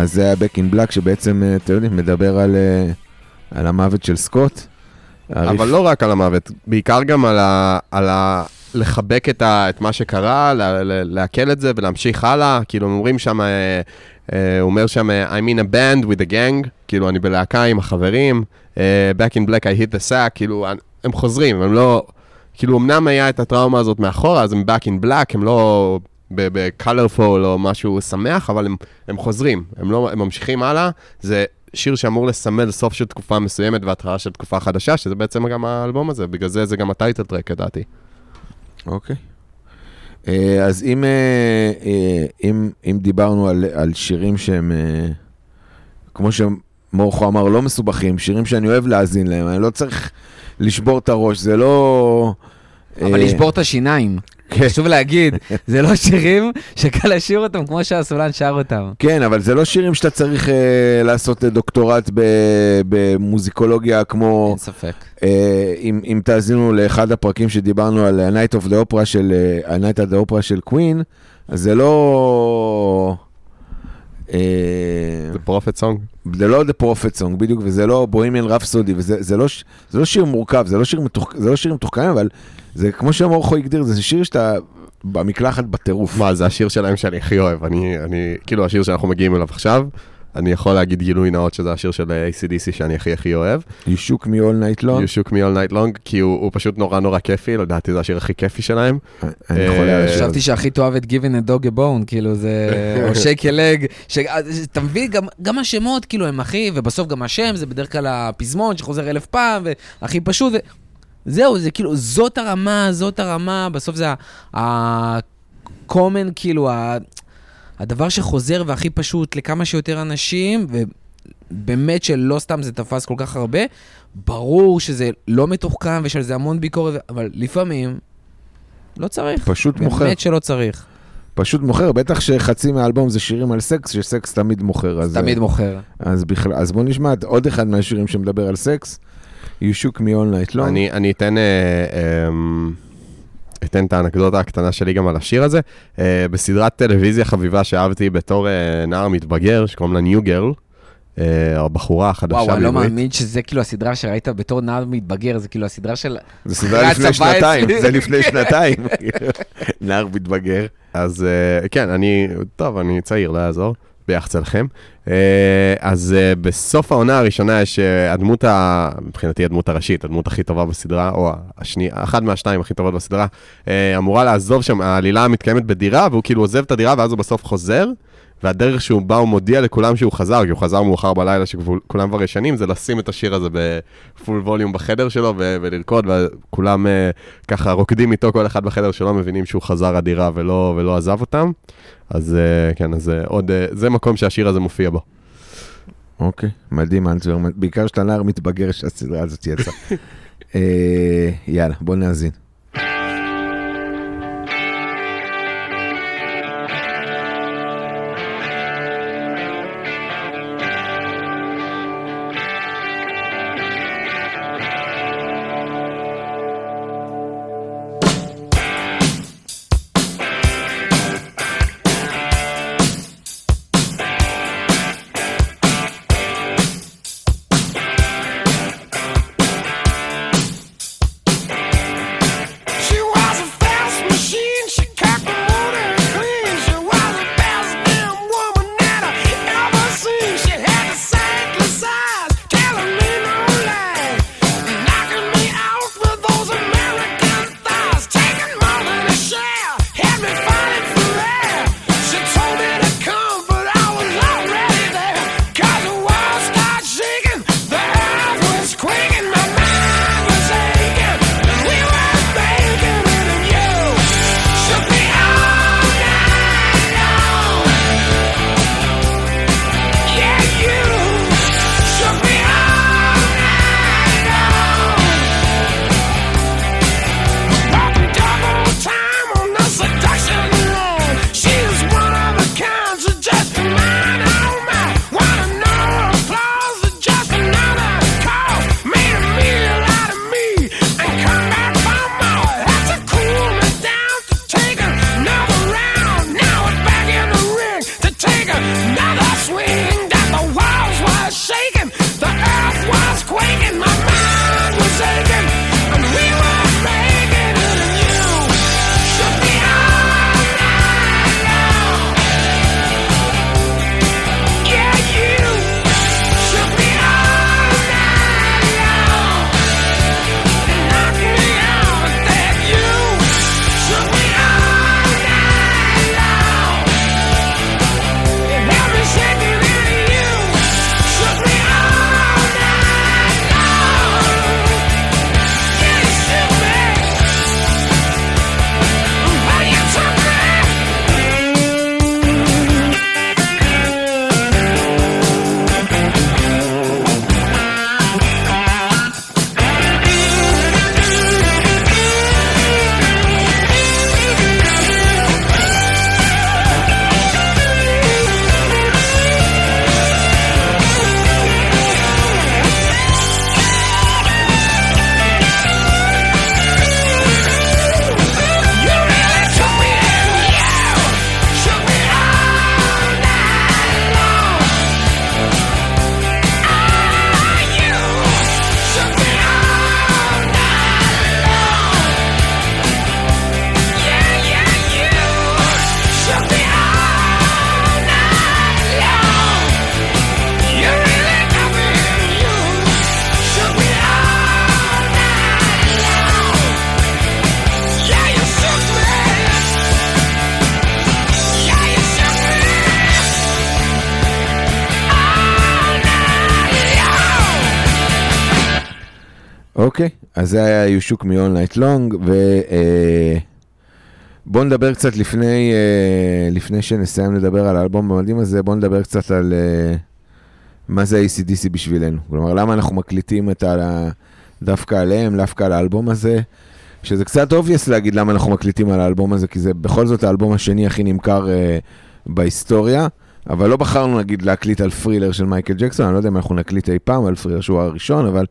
אז זה היה Back in Black שבעצם, אה, אתם יודעים, מדבר על, אה, על המוות של סקוט. אבל לא רק על המוות, בעיקר גם על ה... על ה... לחבק את, ה, את מה שקרה, לעכל את זה ולהמשיך הלאה. כאילו, הם אומרים שם, אה, אה, הוא אומר שם, I'm in a band with a gang, כאילו, אני בלהקה עם החברים, אה, back in black I hit the sack, כאילו, הם חוזרים, הם לא... כאילו, אמנם היה את הטראומה הזאת מאחורה, אז הם back in black, הם לא ב-colorful או משהו שמח, אבל הם, הם חוזרים, הם, לא, הם ממשיכים הלאה. זה שיר שאמור לסמל סוף של תקופה מסוימת והתחלה של תקופה חדשה, שזה בעצם גם האלבום הזה, בגלל זה זה גם הטייטל טרק, לדעתי. אוקיי. אה, אז אם, אה, אה, אם, אם דיברנו על, על שירים שהם, כמו שמורכו אמר, לא מסובכים, שירים שאני אוהב להאזין להם, אני לא צריך לשבור את הראש, זה לא... אבל לשבור את השיניים. כן. חשוב להגיד, זה לא שירים שקל לשיר אותם כמו שהסולן שר אותם. כן, אבל זה לא שירים שאתה צריך uh, לעשות דוקטורט במוזיקולוגיה כמו... אין ספק. Uh, אם, אם תאזינו לאחד הפרקים שדיברנו על ה-Night of the Opera של, uh, ה-Night of the Opera של קווין, אז זה לא... זה פרופט סונג. זה לא The Prophet Song, בדיוק, וזה לא בוהמיאן רפסודי, וזה זה לא, זה לא שיר מורכב, זה לא שיר, מתוח, זה לא שיר מתוחכם, אבל זה כמו שמורכו הגדיר, זה שיר שאתה במקלחת בטירוף. מה, זה השיר שלהם שאני הכי אוהב, אני, אני, כאילו השיר שאנחנו מגיעים אליו עכשיו. אני יכול להגיד גילוי נאות שזה השיר של ACDC שאני הכי הכי אוהב. You shook me all night long? You shook me all night long, כי הוא, הוא פשוט נורא נורא כיפי, לדעתי זה השיר הכי כיפי שלהם. אני יכול להגיד. חשבתי שהכי תאהב את Giving a dog a bone, כאילו זה, או shake a leg, אתה מבין, גם, גם השמות כאילו הם הכי, ובסוף גם השם זה בדרך כלל הפזמון שחוזר אלף פעם, והכי פשוט. זהו, זה כאילו, זאת הרמה, זאת הרמה, בסוף זה ה-common, כאילו, הדבר שחוזר והכי פשוט לכמה שיותר אנשים, ובאמת שלא סתם זה תפס כל כך הרבה, ברור שזה לא מתוחכם ויש על זה המון ביקורת, אבל לפעמים לא צריך. פשוט באמת מוכר. באמת שלא צריך. פשוט מוכר, בטח שחצי מהאלבום זה שירים על סקס, שסקס תמיד מוכר. אז תמיד מוכר. אז, בכלל, אז בוא נשמע עוד אחד מהשירים שמדבר על סקס, You shook me all night long. אני, אני אתן... אה, אה, אתן את האנקדוטה הקטנה שלי גם על השיר הזה. Uh, בסדרת טלוויזיה חביבה שאהבתי בתור uh, נער מתבגר, שקוראים לה ניו גרל, uh, הבחורה החדשה בעברית. וואו, אני לא מאמין שזה כאילו הסדרה שראית בתור נער מתבגר, זה כאילו הסדרה של... זה סדרה לפני שנתיים, זה לפני שנתיים, נער מתבגר. אז uh, כן, אני, טוב, אני צעיר, לא יעזור. ביחס אליכם. אה, אז אה, בסוף העונה הראשונה יש אה, הדמות, ה... מבחינתי הדמות הראשית, הדמות הכי טובה בסדרה, או השני, אחת מהשתיים הכי טובות בסדרה, אמורה לעזוב שם, העלילה מתקיימת בדירה, והוא כאילו עוזב את הדירה ואז הוא בסוף חוזר. והדרך שהוא בא, הוא מודיע לכולם שהוא חזר, כי הוא חזר מאוחר בלילה שכולם כבר ישנים, זה לשים את השיר הזה בפול ווליום בחדר שלו ו- ולרקוד, וכולם uh, ככה רוקדים איתו, כל אחד בחדר שלו, מבינים שהוא חזר הדירה ולא, ולא עזב אותם. אז uh, כן, אז uh, עוד, uh, זה מקום שהשיר הזה מופיע בו. אוקיי, okay, מדהים, אנטוור, בעיקר שאתה נער מתבגר שהסדרה הזאת יצאה. יאללה, בוא נאזין. זה היה You Shook Me All Night Long, ו... בואו נדבר קצת לפני, לפני שנסיים לדבר על האלבום המדהים הזה, בואו נדבר קצת על מה זה ACDC בשבילנו. כלומר, למה אנחנו מקליטים את ה... דווקא עליהם, דווקא על האלבום הזה. שזה קצת obvious להגיד למה אנחנו מקליטים על האלבום הזה, כי זה בכל זאת האלבום השני הכי נמכר uh, בהיסטוריה, אבל לא בחרנו נגיד להקליט על Thriller של מייקל ג'קסון, אני לא יודע אם אנחנו נקליט אי פעם על Thriller שהוא הראשון, אבל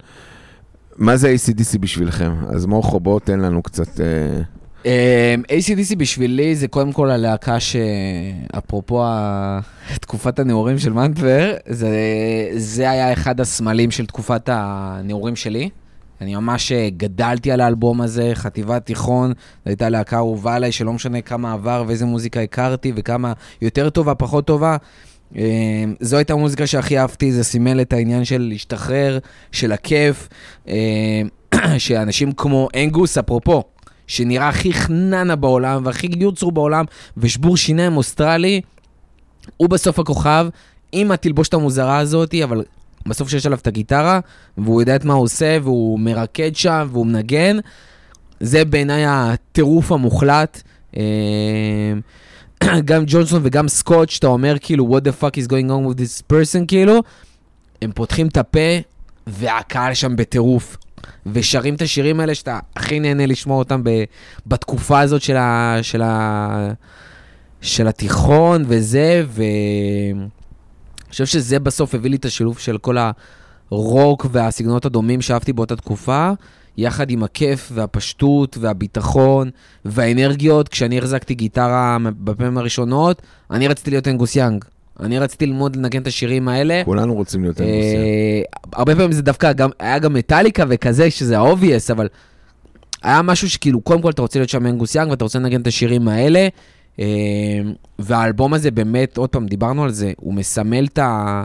מה זה ACDC בשבילכם? אז מורכו, בואו תן לנו קצת... Uh... Um, ACDC בשבילי זה קודם כל הלהקה שאפרופו תקופת הנעורים של מנטבר, זה, זה היה אחד הסמלים של תקופת הנעורים שלי. אני ממש אה, גדלתי על האלבום הזה, חטיבת תיכון, זו הייתה להקה אהובה עליי, שלא משנה כמה עבר ואיזה מוזיקה הכרתי וכמה יותר טובה, פחות טובה. אה, זו הייתה המוזיקה שהכי אהבתי, זה סימל את העניין של להשתחרר, של הכיף, אה, שאנשים כמו אנגוס, אפרופו, שנראה הכי חננה בעולם והכי יוצרו בעולם, ושבור שיניים אוסטרלי, הוא בסוף הכוכב, עם התלבושת המוזרה הזאת, אבל בסוף שיש עליו את הגיטרה, והוא יודע את מה הוא עושה, והוא מרקד שם, והוא מנגן. זה בעיניי הטירוף המוחלט. גם ג'ונסון וגם סקוט, שאתה אומר כאילו, what the fuck is going on with this person, כאילו, הם פותחים את הפה, והקהל שם בטירוף. ושרים את השירים האלה שאתה הכי נהנה לשמוע אותם ב, בתקופה הזאת של, ה, של, ה, של התיכון וזה, ו... אני חושב שזה בסוף הביא לי את השילוב של כל הרוק והסגנונות הדומים שאהבתי באותה תקופה, יחד עם הכיף והפשטות והביטחון והאנרגיות. כשאני החזקתי גיטרה בפעמים הראשונות, אני רציתי להיות אנגוס יאנג. אני רציתי ללמוד לנגן את השירים האלה. כולנו רוצים להיות אנגוס יאנג. אה, הרבה פעמים זה דווקא גם, היה גם מטאליקה וכזה, שזה ה-obvious, אבל היה משהו שכאילו, קודם כל אתה רוצה להיות שם אנגוס יאנג ואתה רוצה לנגן את השירים האלה. אמ, והאלבום הזה באמת, עוד פעם, דיברנו על זה, הוא מסמל את, ה,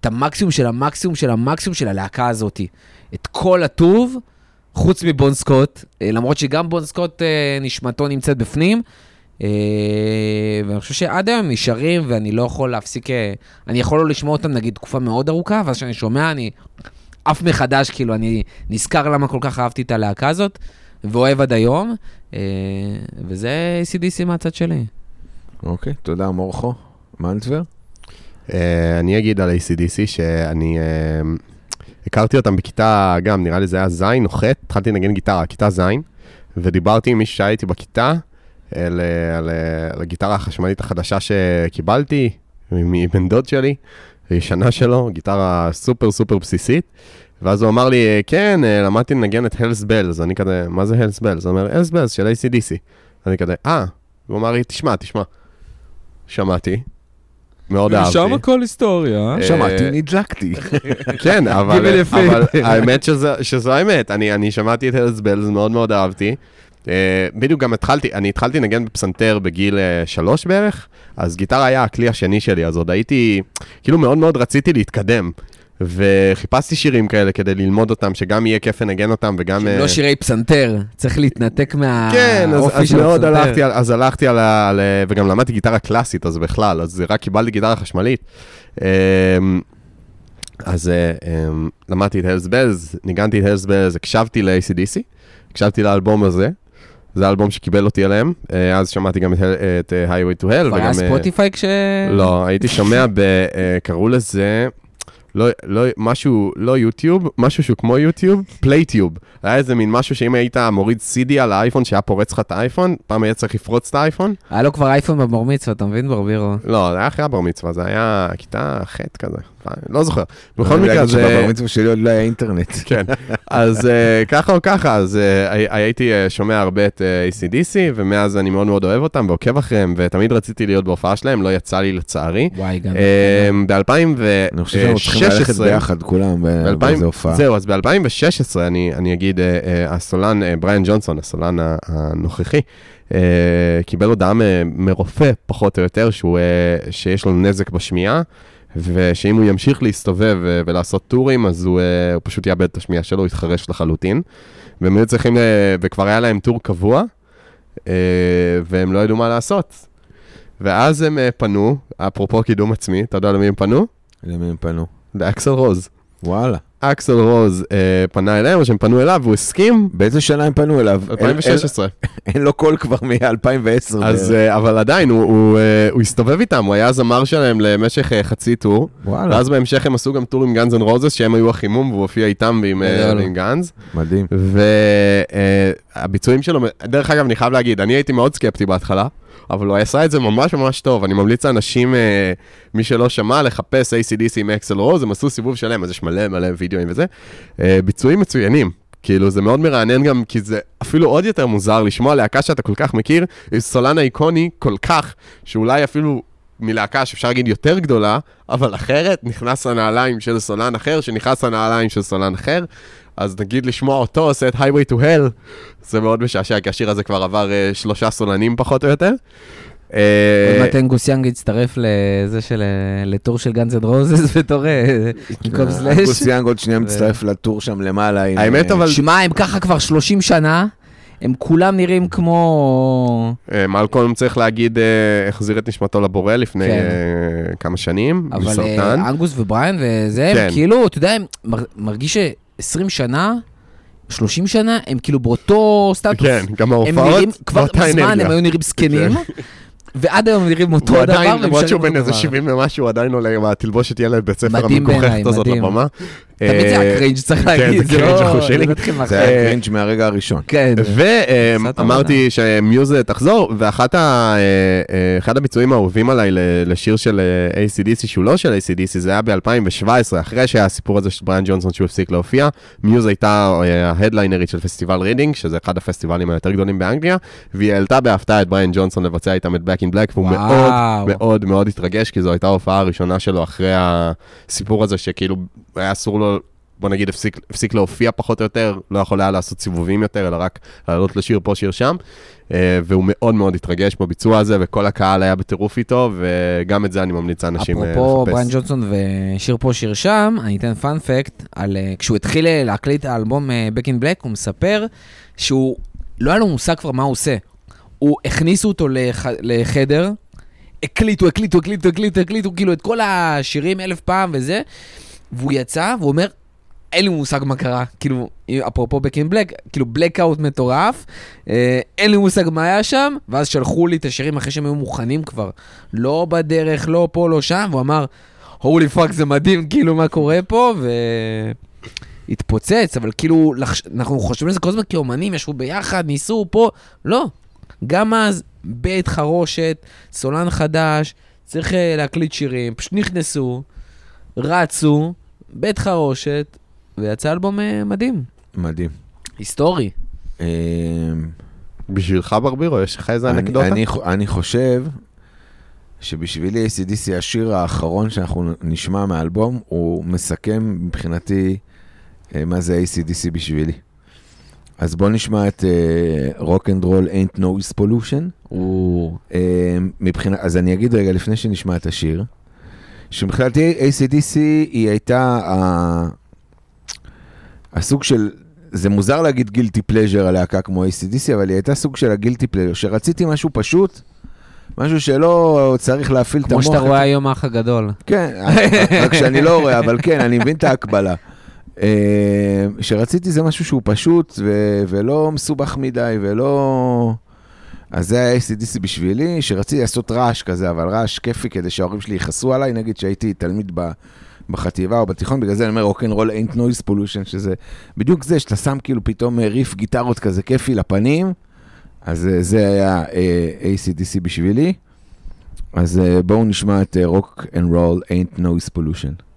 את המקסימום של המקסימום של המקסימום של הלהקה הזאת. את כל הטוב, חוץ מבון סקוט, אה, למרות שגם בון סקוט אה, נשמתו נמצאת בפנים. אה, ואני חושב שעד היום נשארים, ואני לא יכול להפסיק, אני יכול לא לשמוע אותם נגיד תקופה מאוד ארוכה, ואז כשאני שומע, אני עף מחדש, כאילו, אני נזכר למה כל כך אהבתי את הלהקה הזאת. ואוהב עד היום, וזה ACDC מהצד שלי. אוקיי, תודה מורכו. מנטבר? אה, אני אגיד על ACDC שאני... אה, הכרתי אותם בכיתה, גם נראה לי זה היה ז' או ח', התחלתי לנגן גיטרה, כיתה ז', ודיברתי עם מישהו שהיה איתי בכיתה, על, על, על הגיטרה החשמלית החדשה שקיבלתי מבן דוד שלי, הישנה שלו, גיטרה סופר סופר בסיסית, ואז הוא אמר לי, כן, אה, למדתי לנגן את הלס בלז. אני כזה, מה זה הלס בלז? הוא אומר, הלס בלז של ACDC. אני כזה, אה. הוא אמר לי, תשמע, תשמע. שמעתי, מאוד אהבתי. שם הכל היסטוריה. אה? שמעתי, נדלקתי. כן, אבל האמת שזו האמת. אני שמעתי את הלס בלז, מאוד מאוד אהבתי. בדיוק גם התחלתי, אני התחלתי לנגן בפסנתר בגיל שלוש בערך, אז גיטרה היה הכלי השני שלי, אז עוד הייתי, כאילו מאוד מאוד רציתי להתקדם. וחיפשתי שירים כאלה כדי ללמוד אותם, שגם יהיה כיף לנגן אותם וגם... לא אה, שירי פסנתר, צריך להתנתק מהאופי כן, אז, אז מאוד הלכתי, על, אז הלכתי על. על, וגם למדתי גיטרה קלאסית, אז בכלל, אז רק קיבלתי גיטרה חשמלית. אמ, אז אמ, למדתי את Hells Bells, ניגנתי את Hells Bells, הקשבתי ל-ACDC, הקשבתי לאלבום הזה. זה האלבום שקיבל אותי אליהם, אה, אז שמעתי גם את, את Highway to Hell. כבר היה ספוטיפיי כש... לא, הייתי שומע, ב, קראו לזה לא, לא, משהו, לא יוטיוב, משהו שהוא כמו יוטיוב, פלייטיוב. היה איזה מין משהו שאם היית מוריד CD על האייפון שהיה פורץ לך את האייפון, פעם היה צריך לפרוץ את האייפון. היה לו כבר אייפון בבר מצווה, אתה מבין ברבירו? לא, זה היה אחרי הבר מצווה, זה היה כיתה ח' כזה. לא זוכר. בכל מקרה זה... בבר מצווה שלי עוד לא היה אינטרנט. כן, אז אה, ככה או ככה, אז אה, הייתי אה, שומע הרבה את ACDC, ומאז אני מאוד מאוד אוהב אותם ועוקב אחריהם, ותמיד רציתי להיות בהופעה שלהם, לא יצא לי לצערי. וואי, גם. ב-2016... אני חושב שאנחנו צריכים ללכת ביחד כולם באיזה הופעה. זהו, אז ב-2016, אני אגיד, הסולן, בריאן ג'ונסון, הסולן הנוכחי, קיבל הודעה מרופא, פחות או יותר, שיש לו נזק בשמיעה. ושאם הוא ימשיך להסתובב אה, ולעשות טורים, אז הוא, אה, הוא פשוט יאבד את השמיעה שלו, הוא יתחרש לחלוטין. והם היו צריכים, אה, וכבר היה להם טור קבוע, והם לא ידעו מה לעשות. ואז הם פנו, אפרופו קידום עצמי, אתה יודע למי הם פנו? למי הם פנו? לאקסל רוז. וואלה. אקסל רוז אה, פנה אליהם, או שהם פנו אליו, והוא הסכים. באיזה שנה הם פנו אליו? 2016. אין לו קול כבר מ-2010. אז, אה, אבל עדיין, הוא, הוא, אה, הוא הסתובב איתם, הוא היה זמר שלהם למשך אה, חצי tour. וואלה. ואז בהמשך הם עשו גם tour עם גאנז אנד רוזס, שהם היו החימום, והוא הופיע איתם ועם, אה. ועם גאנז. מדהים. והביצועים שלו, דרך אגב, אני חייב להגיד, אני הייתי מאוד סקפטי בהתחלה, אבל הוא עשה את זה ממש ממש טוב. אני ממליץ לאנשים, אה, מי שלא שמע, לחפש ACDC עם אקסל רוז, הם עשו סיבוב שלם, אז יש מלא מלא וידאוים וזה. אה, ביצועים מצוינים. כאילו, זה מאוד מרענן גם, כי זה אפילו עוד יותר מוזר לשמוע להקה שאתה כל כך מכיר, עם סולן איקוני כל כך, שאולי אפילו מלהקה שאפשר להגיד יותר גדולה, אבל אחרת, נכנס לנעליים של סולן אחר, שנכנס לנעליים של סולן אחר. אז נגיד לשמוע אותו עושה את Highway to Hell, זה מאוד משעשע, כי השיר הזה כבר עבר אה, שלושה סולנים פחות או יותר. אה, עוד מעט אנגוס יאנג יצטרף לזה של... אה, ל tour של גאנז אנד רוזס בתור במקום סלאש. אנגוס יאנג עוד שנייה מצטרף לטור שם למעלה. האמת, אבל- שמע, הם ככה כבר 30 שנה, הם כולם נראים כמו... מלקולם צריך להגיד, החזיר את נשמתו לבורא לפני כן. כמה שנים, אבל מסרטן. אה, אנגוס ובריאן וזה, כן. כאילו, אתה יודע, מרגיש ש-20 שנה, 30 שנה, הם כאילו באותו סטטוס. כן, גם ההופעות, כבר מזמן. הם היו נראים זקנים, ועד היום נראים אותו הוא הדבר. עדיין, והם למרות שהוא בן איזה דבר. 70 ומשהו, הוא עדיין עולה עם התלבושת ילד בית ספר המגוחכת הזאת. לבמה. תמיד זה אה, היה קרינג', צריך כן, להגיד, זה לא... אחושני. זה. היה קרינג' מהרגע הראשון. כן. ואמרתי שמיוז תחזור, ואחד אה, אה, הביצועים האהובים עליי לשיר של אה, ACDC, שהוא לא של ACDC, זה היה ב-2017, אחרי שהיה הסיפור הזה של בריאן ג'ונסון שהוא הפסיק להופיע. מיוז הייתה אה, ההדליינרית של פסטיבל רידינג, שזה אחד הפסטיבלים היותר גדולים באנגליה, והיא העלתה בהפתעה את בריאן ג'ונסון לבצע איתם את Back in Black, והוא. מאוד מאוד מאוד התרגש, כי זו הייתה ההופעה הראשונה שלו אחרי הסיפור הזה, שכאילו היה אסור לו... בוא נגיד, הפסיק, הפסיק להופיע פחות או יותר, לא יכול היה לעשות סיבובים יותר, אלא רק לעלות לשיר פה, שיר שם. אה, והוא מאוד מאוד התרגש בביצוע הזה, וכל הקהל היה בטירוף איתו, וגם את זה אני ממליץ לאנשים אה, אפרופו לחפש. בריאן ג'ונסון ושיר פה שיר שם, אני אתן פאנפקט על אה, כשהוא התחיל להקליט האלבום Back in Black, הוא מספר שהוא, לא היה לו מושג כבר מה הוא עושה. הוא, הכניסו אותו לח, לחדר, הקליטו, הקליטו, הקליטו, הקליטו, הקליטו, כאילו את כל השירים אלף פעם וזה, והוא יצא, והוא אומר, אין לי מושג מה קרה, כאילו, אפרופו in Black, כאילו blackout מטורף, אה, אין לי מושג מה היה שם, ואז שלחו לי את השירים אחרי שהם היו מוכנים כבר, לא בדרך, לא פה, לא שם, והוא אמר, holy fuck, זה מדהים, כאילו, מה קורה פה, ו... התפוצץ, אבל כאילו, לחש... אנחנו חושבים על זה כל הזמן כאומנים, ישבו ביחד, ניסו פה, לא. גם אז, בית חרושת, סולן חדש, צריך אה, להקליט שירים, פשוט נכנסו, רצו, בית חרושת, ויצא אלבום אה, מדהים, מדהים. היסטורי. אה, בשבילך ברבירו, יש לך איזה אני- אנקדוטה? אני ח- אני חושב שבשבילי ACDC, השיר האחרון שאנחנו נשמע מהאלבום, הוא מסכם מבחינתי אה, מה זה ACDC בשבילי. אז בואו נשמע את Rock and Roll Ain't Noise Pollution. הוא... אה, מבחינת, אז אני אגיד רגע לפני שנשמע את השיר, שמבחינתי ACDC היא הייתה ה- הסוג של, זה מוזר להגיד guilty pleasure על להקה כמו ACDC, אבל היא הייתה סוג של ה guilty pleasure, שרציתי משהו פשוט, משהו שלא צריך להפעיל את כמו המוח. שאתה רואה היום האח הגדול. כן, רק שאני לא רואה, אבל כן, אני מבין את ההקבלה. אה, שרציתי זה משהו שהוא פשוט ולא מסובך מדי ולא... אז זה היה ACDC בשבילי, שרציתי לעשות רעש כזה, אבל רעש כיפי כדי שההורים שלי יכעסו עליי, נגיד שהייתי תלמיד ב... בחטיבה או בתיכון, בגלל זה אני אומר רוקנרול ain't noise pollution, שזה בדיוק זה, שאתה שם כאילו פתאום אה, ריף גיטרות כזה כיפי לפנים, אז אה, זה היה אה, ACDC בשבילי. אז אה, בואו נשמע את רוק אנד רול ain't noise pollution.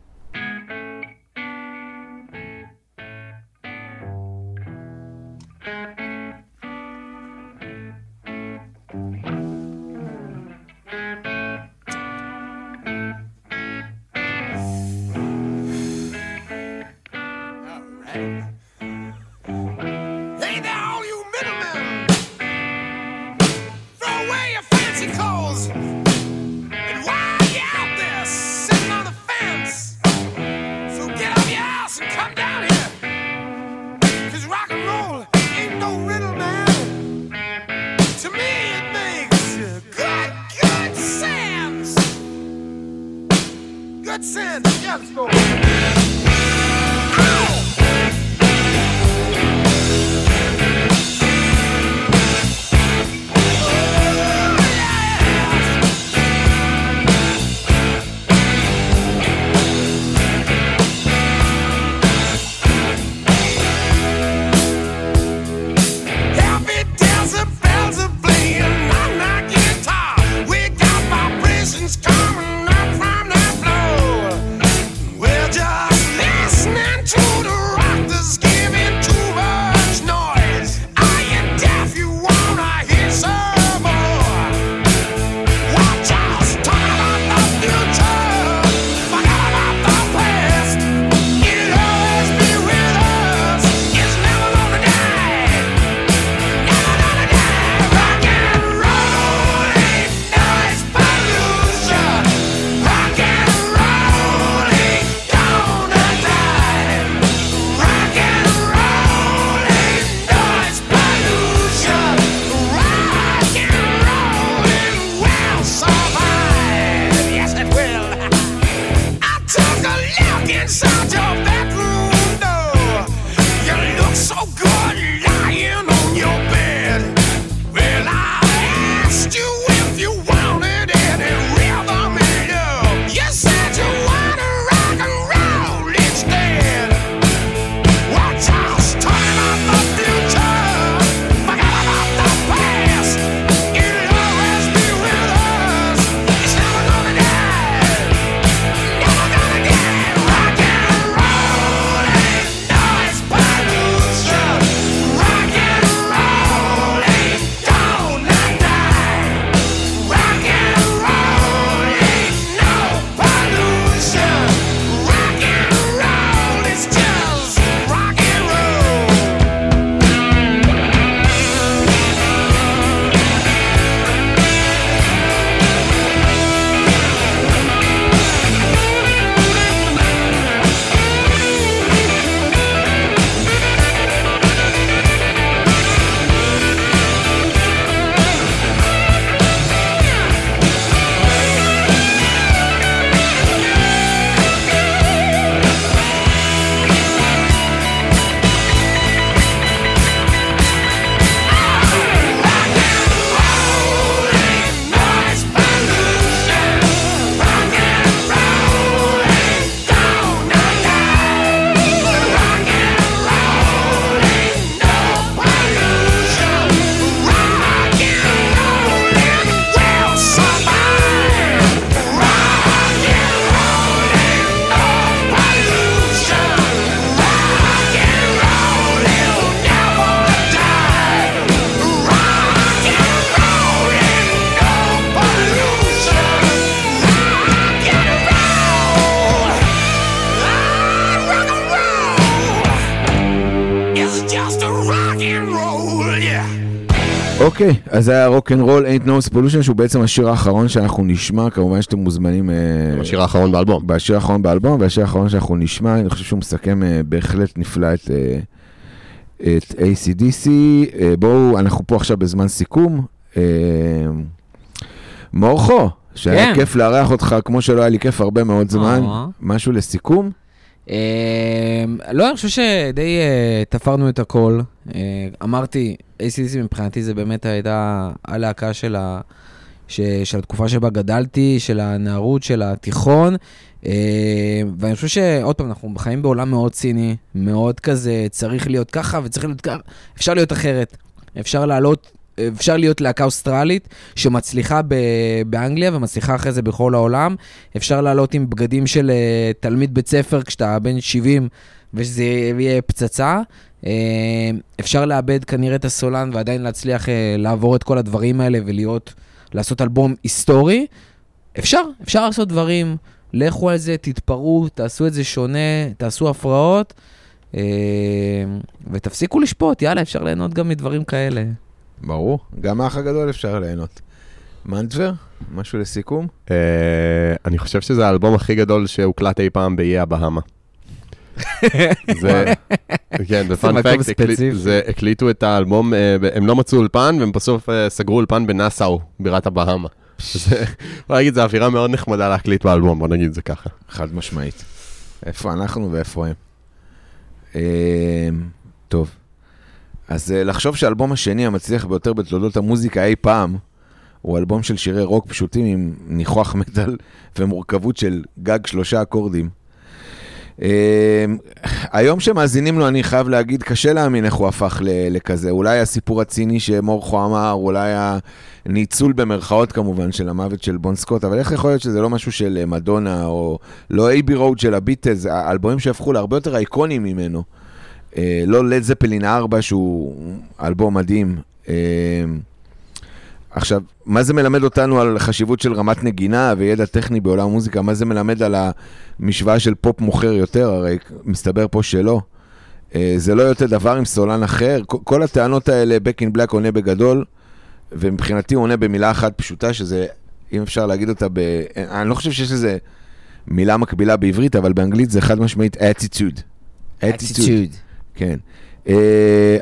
אוקיי, אז זה היה Rock and Roll, Ain't No Pollution, שהוא בעצם השיר האחרון שאנחנו נשמע, כמובן שאתם מוזמנים... אה, השיר האחרון באלבום. בשיר האחרון באלבום, והשיר האחרון שאנחנו נשמע, אני חושב שהוא מסכם אה, בהחלט נפלא את, אה, את ACDC. אה, בואו, אנחנו פה עכשיו בזמן סיכום. אה, מורכו, שהיה כן. כיף לארח אותך, כמו שלא היה לי כיף הרבה מאוד זמן. אה. משהו לסיכום? אמ, לא, אני חושב שדי אה, תפרנו את הכל. אה, אמרתי, ACDC מבחינתי זה באמת הייתה הלהקה של, ה, ש, של התקופה שבה גדלתי, של הנערות, של התיכון. אה, ואני חושב שעוד פעם, אנחנו חיים בעולם מאוד ציני, מאוד כזה, צריך להיות ככה וצריך להיות ככה, אפשר להיות אחרת. אפשר לעלות, אפשר להיות להקה אוסטרלית שמצליחה ב- באנגליה ומצליחה אחרי זה בכל העולם. אפשר לעלות עם בגדים של אה, תלמיד בית ספר כשאתה בן 70 ושזה יהיה פצצה. אה, אפשר לאבד כנראה את הסולן ועדיין להצליח אה, לעבור את כל הדברים האלה ולהיות, לעשות אלבום היסטורי. אפשר, אפשר לעשות דברים. לכו על זה, תתפרעו, תעשו את זה שונה, תעשו הפרעות, אה, ותפסיקו לשפוט, יאללה, אפשר ליהנות גם מדברים כאלה. ברור, גם האח הגדול אפשר ליהנות. מנטבר, משהו לסיכום? אני חושב שזה האלבום הכי גדול שהוקלט אי פעם באיי הבהאמה. זה, כן, בפאנפקט. זה הקליטו את האלבום, אה, הם לא מצאו אולפן, והם בסוף אה, סגרו אולפן בנאסאו, בירת הבהאמה. זה, בוא נגיד, זו אווירה מאוד נחמדה להקליט באלבום, בוא נגיד את זה ככה. חד משמעית. איפה אנחנו ואיפה הם. אה, טוב. אז לחשוב שהאלבום השני המצליח ביותר בתולדות המוזיקה אי פעם, הוא אלבום של שירי רוק פשוטים עם ניחוח מטאל ומורכבות של גג שלושה אקורדים. אה, היום שמאזינים לו, אני חייב להגיד, קשה להאמין איך הוא הפך לכזה. אולי הסיפור הציני שמורכו אמר, אולי הניצול במרכאות כמובן של המוות של בון סקוט, אבל איך יכול להיות שזה לא משהו של אה, מדונה, או לא Abbey Road של הביטלס, האלבומים שהפכו להרבה יותר אייקונים ממנו. אה, לא לד זפלין 4, שהוא אלבום מדהים. עכשיו, מה זה מלמד אותנו על חשיבות של רמת נגינה וידע טכני בעולם המוזיקה? מה זה מלמד על המשוואה של פופ מוכר יותר? הרי מסתבר פה שלא. אה, זה לא יותר דבר עם סולן אחר. כל- הטענות האלה, Back in Black עונה בגדול, ומבחינתי הוא עונה במילה אחת פשוטה, שזה, אם אפשר להגיד אותה ב... אני לא חושב שיש לזה מילה מקבילה בעברית, אבל באנגלית זה חד משמעית attitude. Attitude. כן. אה,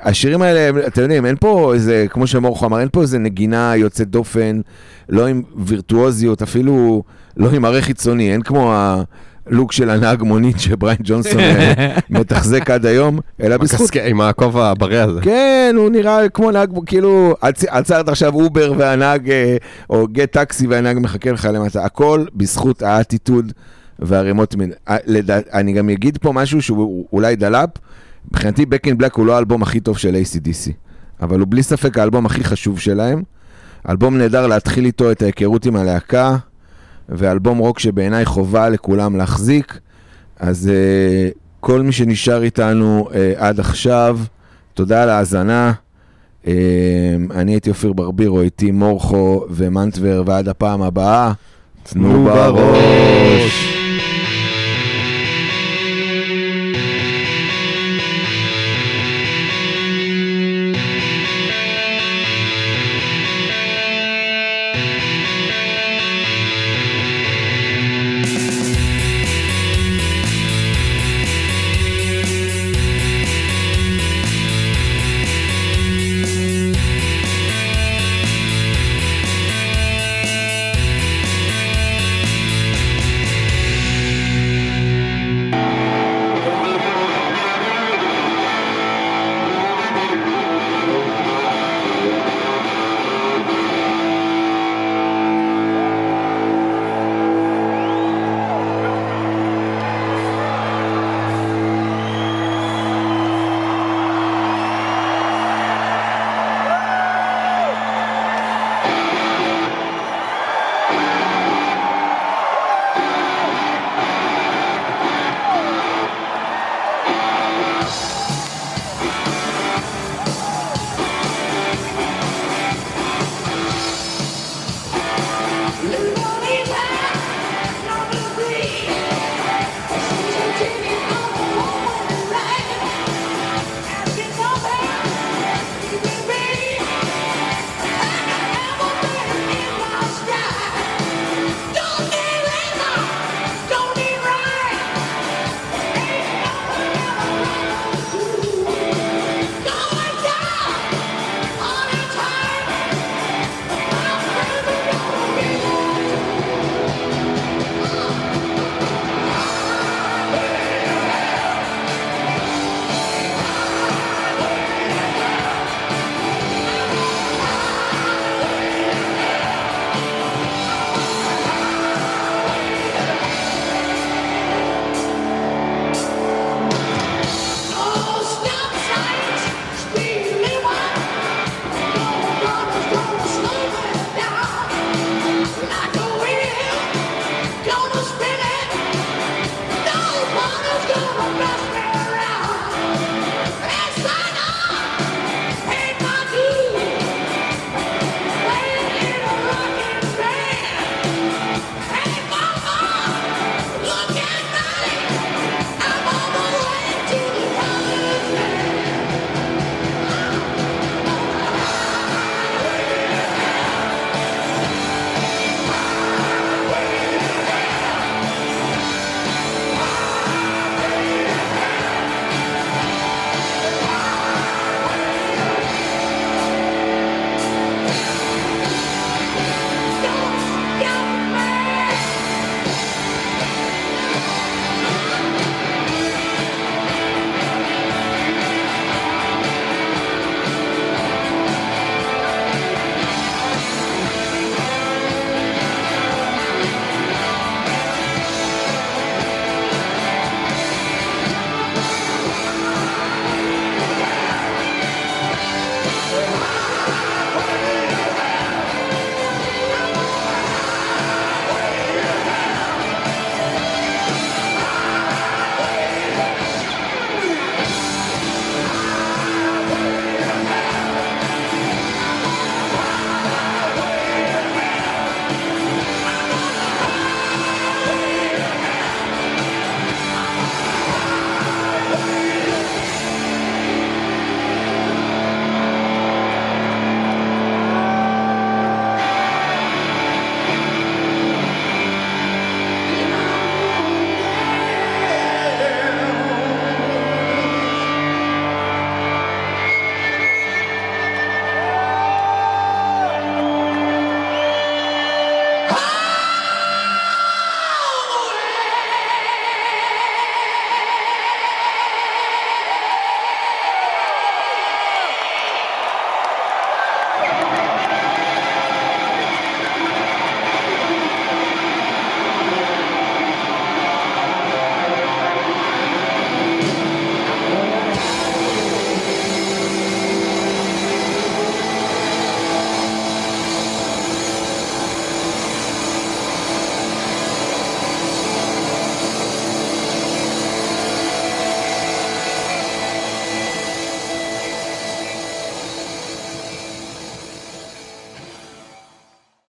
השירים האלה, אתם יודעים, אין פה איזה, כמו שמורכו אמר, אין פה איזה נגינה יוצאת דופן, לא עם וירטואוזיות, אפילו לא עם מראה חיצוני, אין כמו הלוק של הנהג מונית שבריין ג'ונסון אה, מתחזק עד היום, אלא בזכות... עם הכובע הברט הזה. כן, הוא נראה כמו נהג, כאילו, עצ- עצרת עכשיו אובר והנהג, אה, או גט טקסי והנהג מחכה לך למטה, הכל בזכות האטיטוד והרימות מין. אה, אני גם אגיד פה משהו שהוא אולי דלאפ, מבחינתי Back in Black הוא לא האלבום הכי טוב של ACDC, אבל הוא בלי ספק האלבום הכי חשוב שלהם. אלבום נהדר להתחיל איתו את ההיכרות עם הלהקה, ואלבום רוק שבעיניי חובה לכולם להחזיק. אז uh, כל מי שנשאר איתנו uh, עד עכשיו, תודה על ההאזנה. Uh, אני הייתי אופיר ברבירו, איתי מורכו ומנטבר, ועד הפעם הבאה, תנו בראש.